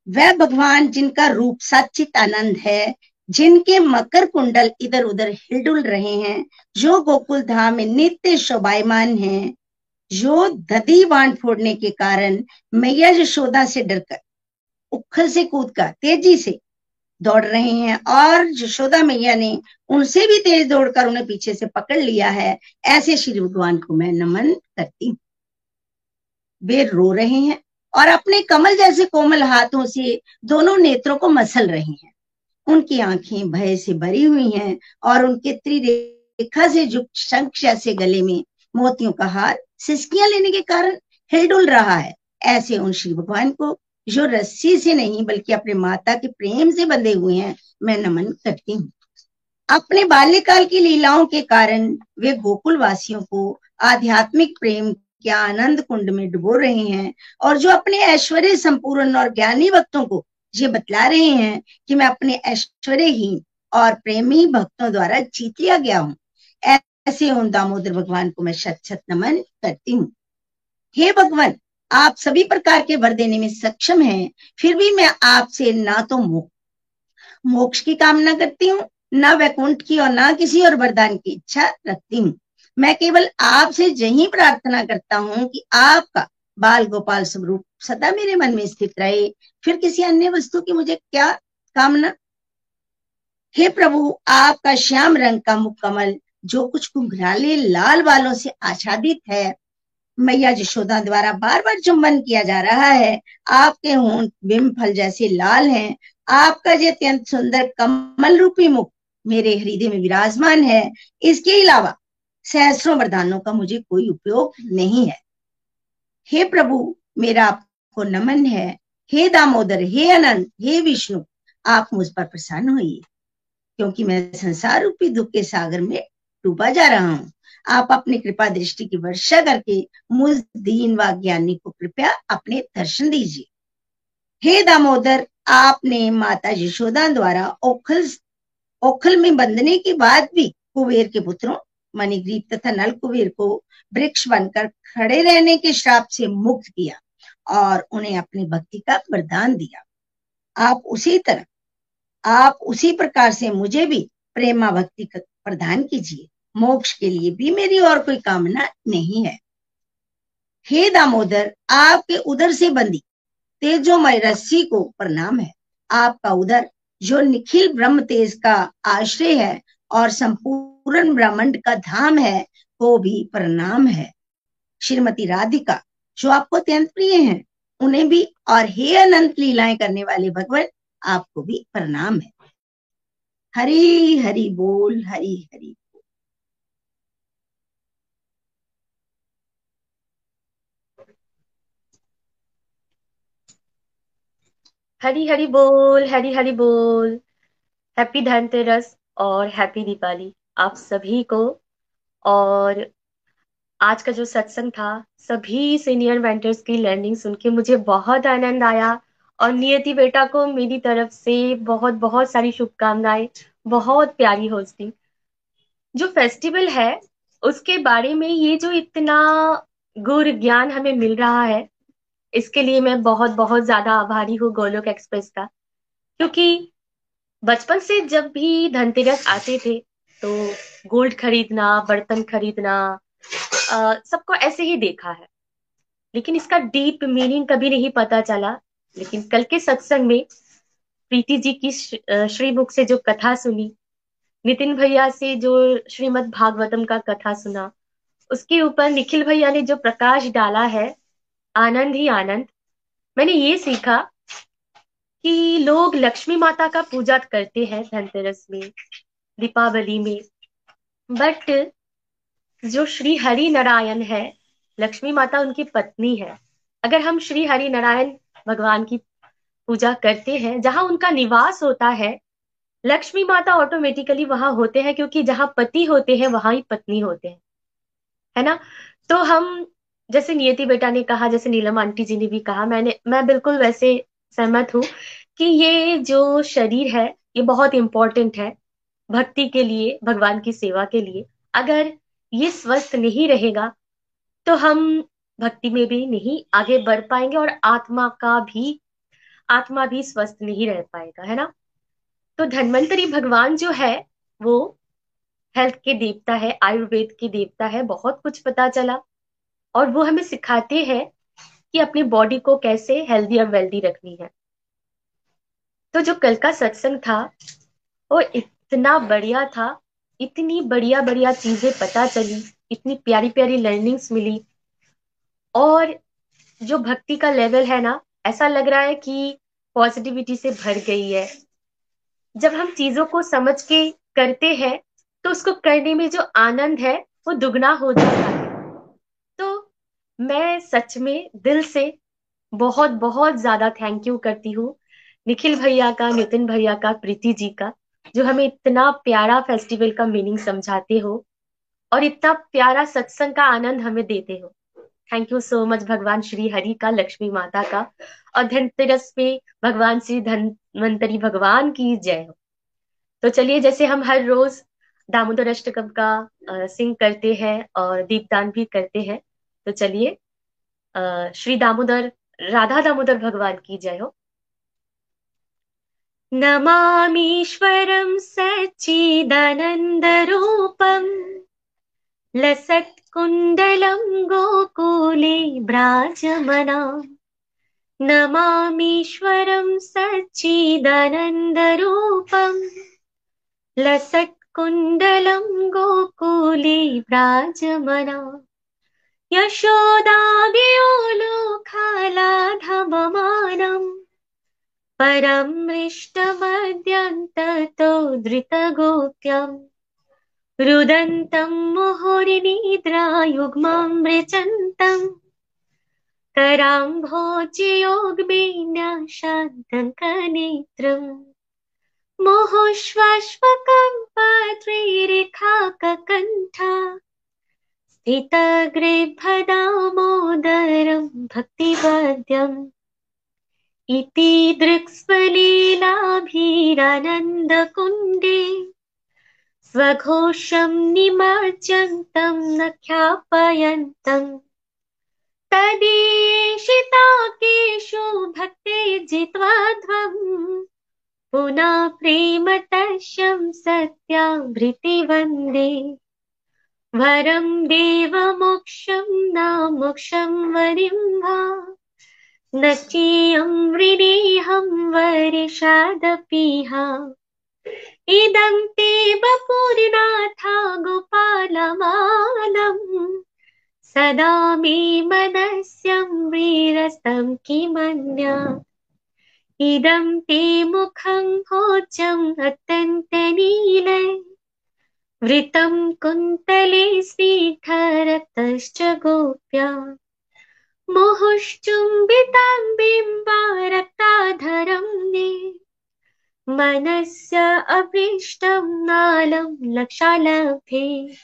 Speaker 8: वह भगवान जिनका रूप सचित आनंद है, जिनके मकर कुंडल इधर उधर हिलडुल रहे हैं, जो गोकुल धाम में नित्य शोभायमान हैं, जो दधी बाँध फोड़ने के कारण मैया यशोदा से डरकर, उखल से कूद कर तेज़ी से दौड़ रहे हैं और यशोदा मैया ने उनसे भी तेज दौड़कर उन्हें पीछे से पकड़ लिया है। ऐसे श्री भगवान को मैं नमन करती वे रो रहे हैं और अपने कमल जैसे कोमल हाथों से दोनों नेत्रों को मसल रहे हैं। उनकी आँखें भय से भरी हुई हैं और उनके त्रिरेखा से युक्त शंख जैसे गले में मोतियों का हार सिस्कियाँ लेने के कारण हिलडुल रहा है। ऐसे उन श्री भगवान को जो रस्सी से नहीं, बल्कि अपने माता के प्रेम से बंधे हुए हैं, मैं नमन करती हूँ। अपने बाल्यकाल की लीलाओं के कारण वे गोकुल वासियों को आध्यात्मिक प्रेम के आनंद कुंड में डुबो रहे हैं और जो अपने ऐश्वर्य संपूर्ण और ज्ञानी भक्तों को ये बतला रहे हैं कि मैं अपने ऐश्वर्यहीन और प्रेमी भक्तों द्वारा जीत लिया गया हूँ, ऐसे उन दामोदर भगवान को मैं शत शत नमन करती हूँ। हे भगवान आप सभी प्रकार के वर देने में सक्षम हैं, फिर भी मैं आपसे ना तो मोक्ष की कामना करती हूँ, ना वैकुंठ की और ना किसी और वरदान की इच्छा रखती हूँ। मैं केवल आपसे यही प्रार्थना करता हूँ कि आपका बाल गोपाल स्वरूप सदा मेरे मन में स्थित रहे। फिर किसी अन्य वस्तु की मुझे क्या कामना? हे प्रभु, आपका श्याम रंग का मुख कमल जो कुछ घुंघराले लाल बालों से आच्छादित है मैया जशोदा द्वारा बार बार चुंबन किया जा रहा है, आपके होंठ बिम फल जैसे लाल हैं। आपका जो अत्यंत सुंदर कमल रूपी मुख मेरे हृदय में विराजमान है। इसके अलावा सहस्रों वरदानों का मुझे कोई उपयोग नहीं है। हे प्रभु, मेरा आपको नमन है। हे दामोदर, हे अनंत, हे विष्णु, आप मुझ पर प्रसन्न होइए, क्योंकि मैं संसार रूपी दुख के सागर में डूबा जा रहा हूँ। आप अपनी कृपा दृष्टि की वर्षा करके मुझ दीन व ज्ञानी को कृपया अपने दर्शन दीजिए। हे दामोदर, आपने माता यशोदा द्वारा ओखल ओखल में बंधने के बाद भी कुबेर के पुत्रों, मणिग्रीप तथा नल कुबेर को वृक्ष बनकर खड़े रहने के श्राप से मुक्त किया और उन्हें अपनी भक्ति का वरदान दिया। आप उसी तरह, आप उसी प्रकार से मुझे भी प्रेमा भक्ति प्रदान कीजिए। मोक्ष के लिए भी मेरी और कोई कामना नहीं है। हे दामोदर, आपके उदर से बंदी तेजोमय रस्सी को प्रणाम है। आपका उदर, जो निखिल ब्रह्म तेज का आश्रय है और संपूर्ण ब्रह्मांड का धाम है, वो भी प्रणाम है। श्रीमती राधिका, जो आपको अत्यंत प्रिय हैं, उन्हें भी और हे अनंत लीलाएँ करने वाले भगवान, आपको भी प्रणाम है। हरी हरी बोल, हरी हरि
Speaker 9: हरी हरी बोल, हरी हरी बोल। हैप्पी धनतेरस और हैप्पी दीपावली आप सभी को। और आज का जो सत्संग था, सभी सीनियर वेंटर्स की लर्निंग सुन के मुझे बहुत आनंद आया। और नियति बेटा को मेरी तरफ़ से बहुत बहुत सारी शुभकामनाएँ, बहुत प्यारी होस्टिंग जो फेस्टिवल है, उसके बारे में ये जो इतना गुर ज्ञान हमें मिल रहा है इसके लिए मैं बहुत बहुत ज़्यादा आभारी हूँ गोलोक एक्सप्रेस का। क्योंकि बचपन से जब भी धनतेरस आते थे तो गोल्ड खरीदना, बर्तन खरीदना सबको ऐसे ही देखा है। लेकिन इसका डीप मीनिंग कभी नहीं पता चला। लेकिन कल के सत्संग में प्रीति जी की श्रीमुख से जो कथा सुनी, नितिन भैया से जो श्रीमद् भागवतम का कथा सुना, उसके ऊपर निखिल भैया ने जो प्रकाश डाला है आनंद ही आनंद। मैंने ये सीखा कि लोग लक्ष्मी माता का पूजा करते हैं धनतेरस में, दीपावली में। बट जो श्री हरि नारायण है, लक्ष्मी माता उनकी पत्नी है। अगर हम श्री हरि नारायण भगवान की पूजा करते हैं, जहाँ उनका निवास होता है, लक्ष्मी माता ऑटोमेटिकली वहाँ होते हैं, क्योंकि जहाँ पति होते हैं, वहाँ ही पत्नी होते हैं। है ना? तो हम जैसे नियति बेटा ने कहा, जैसे नीलम आंटी जी ने भी कहा, मैंने, मैं बिल्कुल वैसे सहमत हूँ कि ये जो शरीर है, ये बहुत इंपॉर्टेंट है भक्ति के लिए, भगवान की सेवा के लिए। अगर ये स्वस्थ नहीं रहेगा तो हम भक्ति में भी नहीं आगे बढ़ पाएँगे और आत्मा का भी, आत्मा भी स्वस्थ नहीं रह पाएगा, है ना? तो धन्वंतरी भगवान जो है, वो हेल्थ के देवता है, आयुर्वेद के देवता है, बहुत कुछ पता चला। और वो हमें सिखाते हैं कि अपनी बॉडी को कैसे हेल्दी और वेल्दी रखनी है। तो जो कल का सत्संग था, वो इतना बढ़िया था, इतनी बढ़िया बढ़िया चीज़ें पता चली, इतनी प्यारी प्यारी लर्निंग्स मिली। और जो भक्ति का लेवल है ना, ऐसा लग रहा है कि पॉजिटिविटी से भर गई है। जब हम चीज़ों को समझ के करते हैं तो उसको करने में जो आनंद है, वो दुगना हो जाता है। मैं सच में दिल से बहुत बहुत ज़्यादा थैंक यू करती हूँ निखिल भैया का, नितिन भैया का, प्रीति जी का, जो हमें इतना प्यारा फेस्टिवल का मीनिंग समझाते हो और इतना प्यारा सत्संग का आनंद हमें देते हो। थैंक यू सो मच भगवान श्री हरि का, लक्ष्मी माता का, और धनतेरस पे भगवान श्री धनवंतरी भगवान की जय हो। तो चलिए, जैसे हम हर रोज दामोदर अष्टकम का सिंह करते हैं और दीपदान भी करते हैं तो चलिए श्री दामोदर, राधा दामोदर भगवान की जय हो। नमामीश्वरं सच्चिदानन्दरूपम् लसत्कुण्डलं गोकुले भ्राजमना। नमामीश्वरं सच्चिदानन्दरूपम् लसत्कुण्डलं गोकुले भ्राजमना। यशोदाव्योलोखालाधममानम् परं मृष्टमद्यन्ततो धृतगोप्यम् रुदन्तं मुहुर्निद्रायुग्मं मृचन्तम् कराम्भोजयोग्मेन्याशान्तङ्कनेत्रम् मुहुश्वाश्वकम्पत्रिरेखाककण्ठा स्थितगृभदामोदरं भक्तिपद्यम् इति दृक्स्वलीलाभिरानन्दकुण्डे स्वघोषं निमज्जन्तं न ख्यापयन्तम् तदीशिताकेषु भक्ते जित्वा ध्वम् पुनः प्रेम तस्यं सत्याभृति वन्दे वरं देवमोक्षं न मोक्षं वरिं वा। न चेयं वृणेऽहं वरिषादपीहा। इदं ते बपुर्नाथा गोपालमालम् सदा मे मनस्यं वीरस्तं किमन्या। इदं ते मुखं भोजम् अत्यन्तनीलै वृतं कुन्तले स्निग्धरक्तश्च गोप्या। मुहुश्चुम्बितं बिम्बारक्ताधरं ने। मनस्य अभीष्टं नालं लक्षालभे।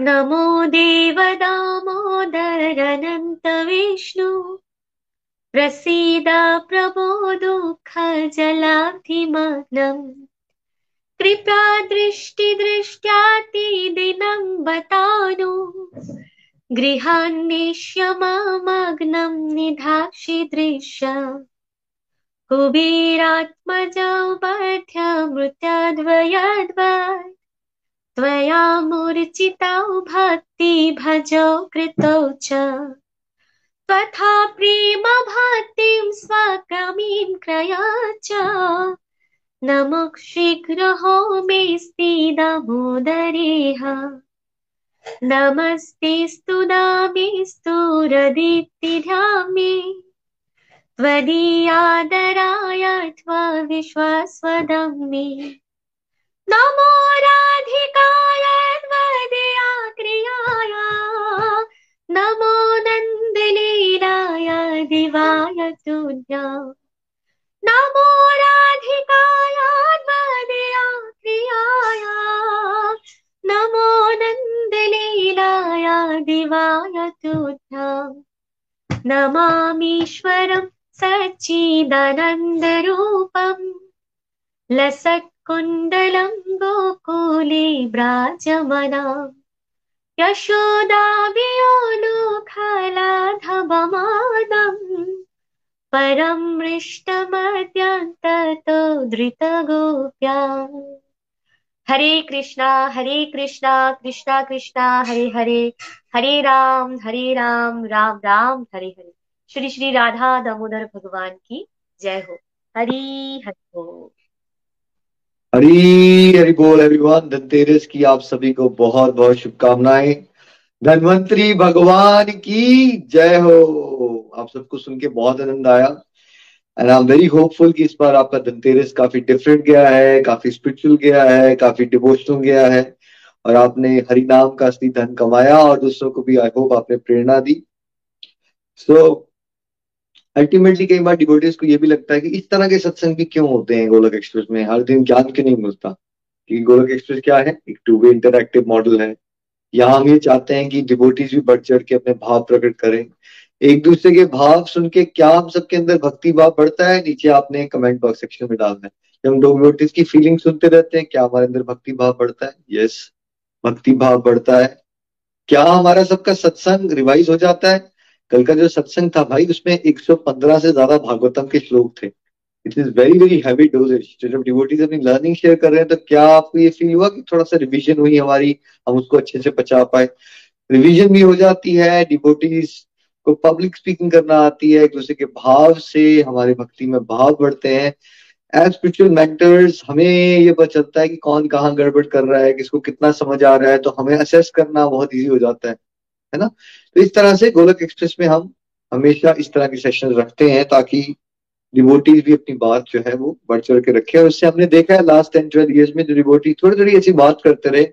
Speaker 9: नमो देवदामोदरनन्तविष्णु प्रसीद प्रभो कृपा दृष्टिदृष्ट्यातिदिनं बतानु गृहान्निश्य ममग्नं निधाक्षिदृश्य कुबेरात्मजौ बध्यमृत्यद्वयद्वय त्वया मूर्छितौ भक्ति भजौ कृतौ च। त्वथा प्रेम भक्तिं स्वकमीं क्रया च। नमो शीघ्रहो मेऽस्ति दामोदरेह नमस्तेस्तु दामेस्तु रदितिध्यामे त्वदीयादराय त्वविश्वास्वदं मे नमो राधिकाय त्वदया क्रियाय नमो नन्दलीलाय दिवाय तुभ्या नमो राधिकाय त्वदया नमो नन्दलीलाय दिवाय तुभ्या नमामीश्वरं सच्चिदानन्दरूपम्। लसत्कुण्डलं गोकुले व्राजमना यशोदाभियोलोखलाधवमादम् परं मृष्टमद्यन्ततो हरे कृष्णा हरे कृष्णा कृष्णा कृष्णा, हरे हरे। हरे राम हरे राम राम राम, हरे हरे। श्री श्री राधा दामोदर भगवान की जय हो। हरी हरि बोल।
Speaker 10: हरी हरि बोल एवरीवन धनतेरस की आप सभी को बहुत बहुत शुभकामनाएँ। धनवंतरी भगवान की जय हो। आप सबको सुन के बहुत आनंद आया। And I am very hopeful कि इस बार आपका धनतेरस काफ़ी डिफरेंट गया है काफ़ी स्पिरिचुअल गया है काफ़ी डिवोशनल गया है। और आपने हरि नाम का असली धन कमाया और दूसरों को भी आई होप आपने प्रेरणा दी। सो so, अल्टीमेटली कई बार डिवोटीज को ये भी लगता है कि इस तरह के सत्संग भी क्यों होते हैं गोलक एक्सप्रेस में? हर दिन ज्ञान क्यों नहीं मिलता? क्योंकि गोलक एक्सप्रेस क्या है? एक टू वे इंटरक्टिव मॉडल है। यहाँ हम ये चाहते हैं कि डिबोटीज भी बढ़ चढ़ के अपने भाव प्रकट करें। एक दूसरे के भाव सुन के क्या हम सबके अंदर भक्ति भाव बढ़ता है? नीचे आपने कमेंट बॉक्स सेक्शन में डालना है। जब हम डिवोटीज की फीलिंग सुनते रहते हैं, क्या हमारे अंदर भक्ति भाव बढ़ता है? यस भक्ति भाव बढ़ता है। क्या हमारा सबका सत्संग रिवाइज हो जाता है? कल का जो सत्संग था भाई, उसमें 115 से ज़्यादा भागवतम के श्लोक थे। It is very very heavy doses तो जब डिवोटीज अपनी लर्निंग शेयर कर रहे हैं तो क्या आपको ये फील हुआ कि थोड़ा सा रिविजन हुई हमारी? हम उसको अच्छे से पचा पाए। रिविजन भी हो जाती है डिवोटीज को पब्लिक स्पीकिंग करना आती है, एक दूसरे के भाव से हमारे भक्ति में भाव बढ़ते हैं। एज स्पिरिचुअल मेंटर्स हमें ये पता चलता है कि कौन कहाँ गड़बड़ कर रहा है, किसको कितना समझ आ रहा है तो हमें असेस करना बहुत इजी हो जाता है है ना? तो इस तरह से गोलक एक्सप्रेस में हम हमेशा इस तरह के सेशन रखते हैं ताकि डिवोटीज भी अपनी बात जो है वो बढ़ चढ़ के रखे और उससे हमने देखा है लास्ट टेन ट्वेल्व ईयर्स में जो डिवोटी थोड़ी थोड़ी ऐसी बात करते रहे,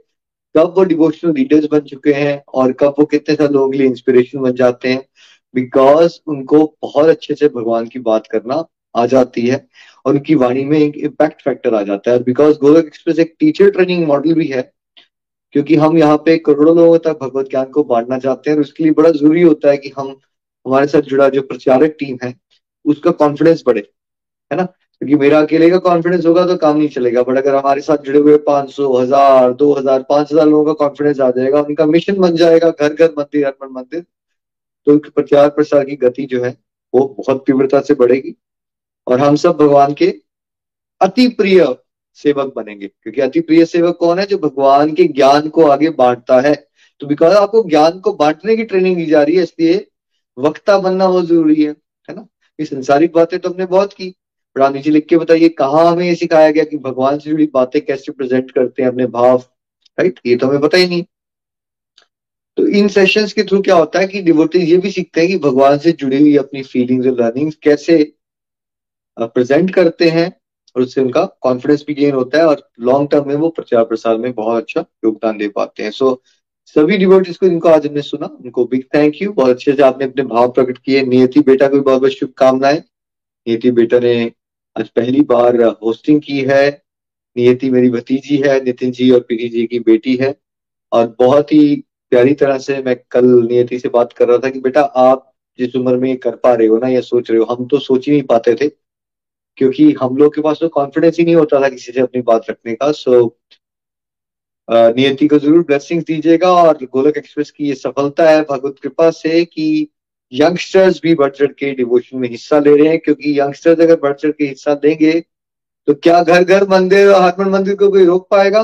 Speaker 10: कब वो डिवोशनल लीडर्स बन चुके हैं और कब वो कितने सारे लोगों के लिए इंस्पिरेशन बन जाते हैं बिकॉज़ उनको बहुत अच्छे से भगवान की बात करना आ जाती है और उनकी वाणी में एक इम्पैक्ट फैक्टर आ जाता है बिकॉज़ गोलक एक्सप्रेस एक टीचर ट्रेनिंग मॉडल भी है, क्योंकि हम यहाँ पे करोड़ों लोगों तक भगवत ज्ञान को बांटना चाहते हैं और उसके लिए बड़ा ज़रूरी होता है कि हम हमारे साथ जुड़ा जो प्रचारक टीम है उसका कॉन्फिडेंस बढ़े, है ना? क्योंकि मेरा अकेले का कॉन्फिडेंस होगा तो काम नहीं चलेगा बट अगर हमारे साथ जुड़े हुए पाँच सौ, हज़ार, दो हज़ार, पाँच हज़ार लोगों का कॉन्फिडेंस आ जाएगा, उनका मिशन बन जाएगा घर घर, मंदिर अर्पण मंदिर तो प्रचार प्रसार की गति जो है, वो बहुत तीव्रता से बढ़ेगी, और हम सब भगवान के अति प्रिय सेवक बनेंगे, क्योंकि अति प्रिय सेवक कौन है? जो भगवान के ज्ञान को आगे बांटता है। तो बिकॉज़ आपको ज्ञान को बांटने की ट्रेनिंग दी जा रही है, इसलिए वक्ता बनना बहुत ज़रूरी है है ना? ये संसारिक बातें तो हमने बहुत की। बड़ा नीचे लिख के बताइए कहाँ हमें ये सिखाया गया कि भगवान से जुड़ी बातें कैसे प्रेजेंट करते हैं अपने भाव? राइट ये तो हमें पता ही नहीं। तो इन सेशंस के थ्रू क्या होता है कि डिवोटीज ये भी सीखते हैं कि भगवान से जुड़ी हुई अपनी फीलिंग्स और लर्निंग्स कैसे प्रेजेंट करते हैं और उससे उनका कॉन्फिडेंस भी गेन होता है और लॉन्ग टर्म में वो प्रचार प्रसार में बहुत अच्छा योगदान दे पाते हैं। सो so, सभी डिवोटीज को इनको आज हमने सुना, उनको बिग थैंक यू बहुत अच्छे से आपने अपने भाव प्रकट किए। नियति बेटा को भी बहुत बहुत शुभकामनाएँ। नियति बेटा ने आज पहली बार होस्टिंग की है। नियति मेरी भतीजी है, नितिन जी और पीरी जी की बेटी है। और बहुत ही प्यारी तरह से मैं कल नियति से बात कर रहा था कि बेटा, आप जिस उम्र में कर पा रहे हो ना, या सोच रहे हो, हम तो सोच ही नहीं पाते थे। क्योंकि हम लोग के पास तो कॉन्फिडेंस ही नहीं होता था किसी से अपनी बात रखने का। सो नियति को ज़रूर ब्लेसिंग्स दीजिएगा और गोलक एक्सप्रेस की ये सफलता है। भगवत कृपा से कि यंगस्टर्स भी बढ़ चढ़ के डिवोशन में हिस्सा ले रहे हैं क्योंकि यंगस्टर्स अगर बढ़ चढ़ के हिस्सा देंगे तो क्या घर घर मंदिर और मंदिर को कोई रोक पाएगा?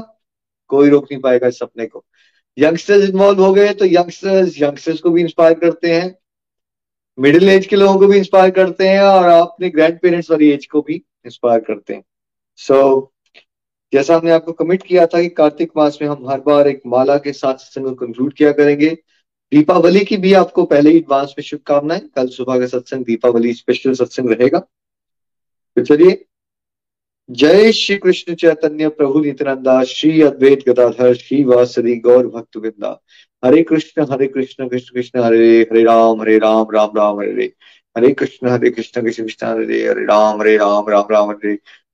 Speaker 10: कोई रोक नहीं पाएगा इस सपने को। यंगस्टर्स इन्वॉल्व हो गए तो यंगस्टर्स यंगस्टर्स को भी इंस्पायर करते हैं। मिडिल एज के लोगों को भी इंस्पायर करते हैं और अपने ग्रैंड पेरेंट्स वाली एज को भी इंस्पायर करते हैं। सो so, जैसा हमने आपको कमिट किया था कि कार्तिक मास में हम हर बार एक माला के साथ सत्संग को कंक्लूड किया करेंगे। दीपावली की भी आपको पहले ही एडवांस में शुभकामनाएँ। कल सुबह का सत्संग, दीपावली स्पेशल सत्संग रहेगा। तो चलिए। जय श्री कृष्ण चैतन्य प्रभु नित्यानंदा, श्री अद्वैत गदाधर, श्री वासरी गौर भक्त वृंदा। Hare Krishna Hare Krishna Krishna Krishna, Hare Hare Ram Hare Ram Ram Ram, Hare Hare. Krishna Hare Krishna Krishna Krishna, Hare Hare. Ram Hare Ram Ram Ram Hare.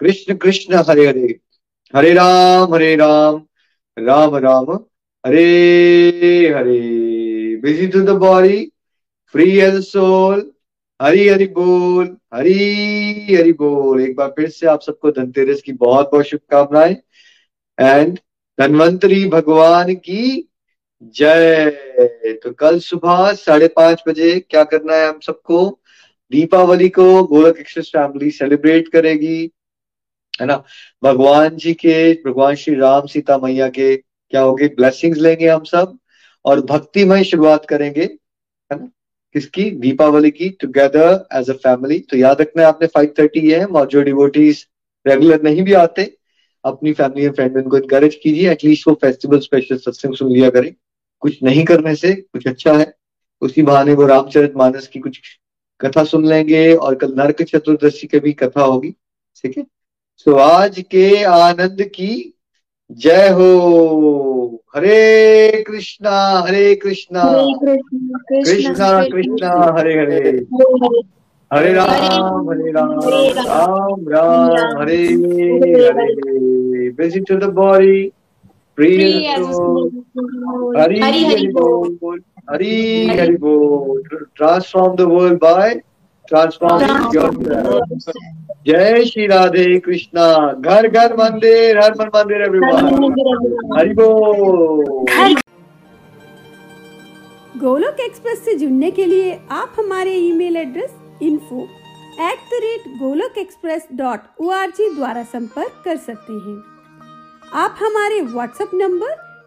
Speaker 10: Krishna Krishna, Hare Hare. Hare Ram Hare Ram. Ram Ram, Hare Hare. Busy to the body free as soul Hari, Hari बोल, हरी, हरि बोल। एक बार फिर से आप सबको धनतेरस की बहुत बहुत शुभकामनाएँ। एंड धनवंतरी भगवान की जय। तो कल सुबह साढ़े पाँच बजे क्या करना है हम सबको? दीपावली को गोलक एक्सप्रेस फैमिली सेलिब्रेट करेगी। है ना? भगवान जी के, भगवान श्री राम सीता मैया के क्या होगी? ब्लेसिंग्स लेंगे हम सब और भक्तिमय शुरुआत करेंगे, है ना? किसकी? दीपावली की टुगेदर एज अ फैमिली तो याद रखना है, आपने फाइव थर्टी है और जो डिवोटीज रेगुलर नहीं भी आते, अपनी फैमिली एंड फ्रेंड उनको इनकरेज कीजिए एटलीस्ट वो फेस्टिवल स्पेशल सत्संग सुन लिया करें। कुछ नहीं करने से कुछ अच्छा है। उसी बहाने वो रामचरित मानस की कुछ कथा सुन लेंगे और कल नरक चतुर्दशी की भी कथा होगी। ठीक है? सो आज के आनंद की जय हो। हरे कृष्णा हरे कृष्णा। कृष्णा कृष्णा हरे हरे हरे। राम हरे राम राम। राम। हरे हरे free as a soul Hari Hari बोल हरि हरि बोल transform the world by transforming yourself जय श्री राधे कृष्णा घर घर मंदिर हर मन मंदिर एवरीवन हरि बोल
Speaker 11: गोलोक एक्सप्रेस से जुड़ने के लिए आप हमारे email address info at the rate Golok express dot o द्वारा संपर्क कर सकते हैं। आप हमारे व्हाट्सएप नंबर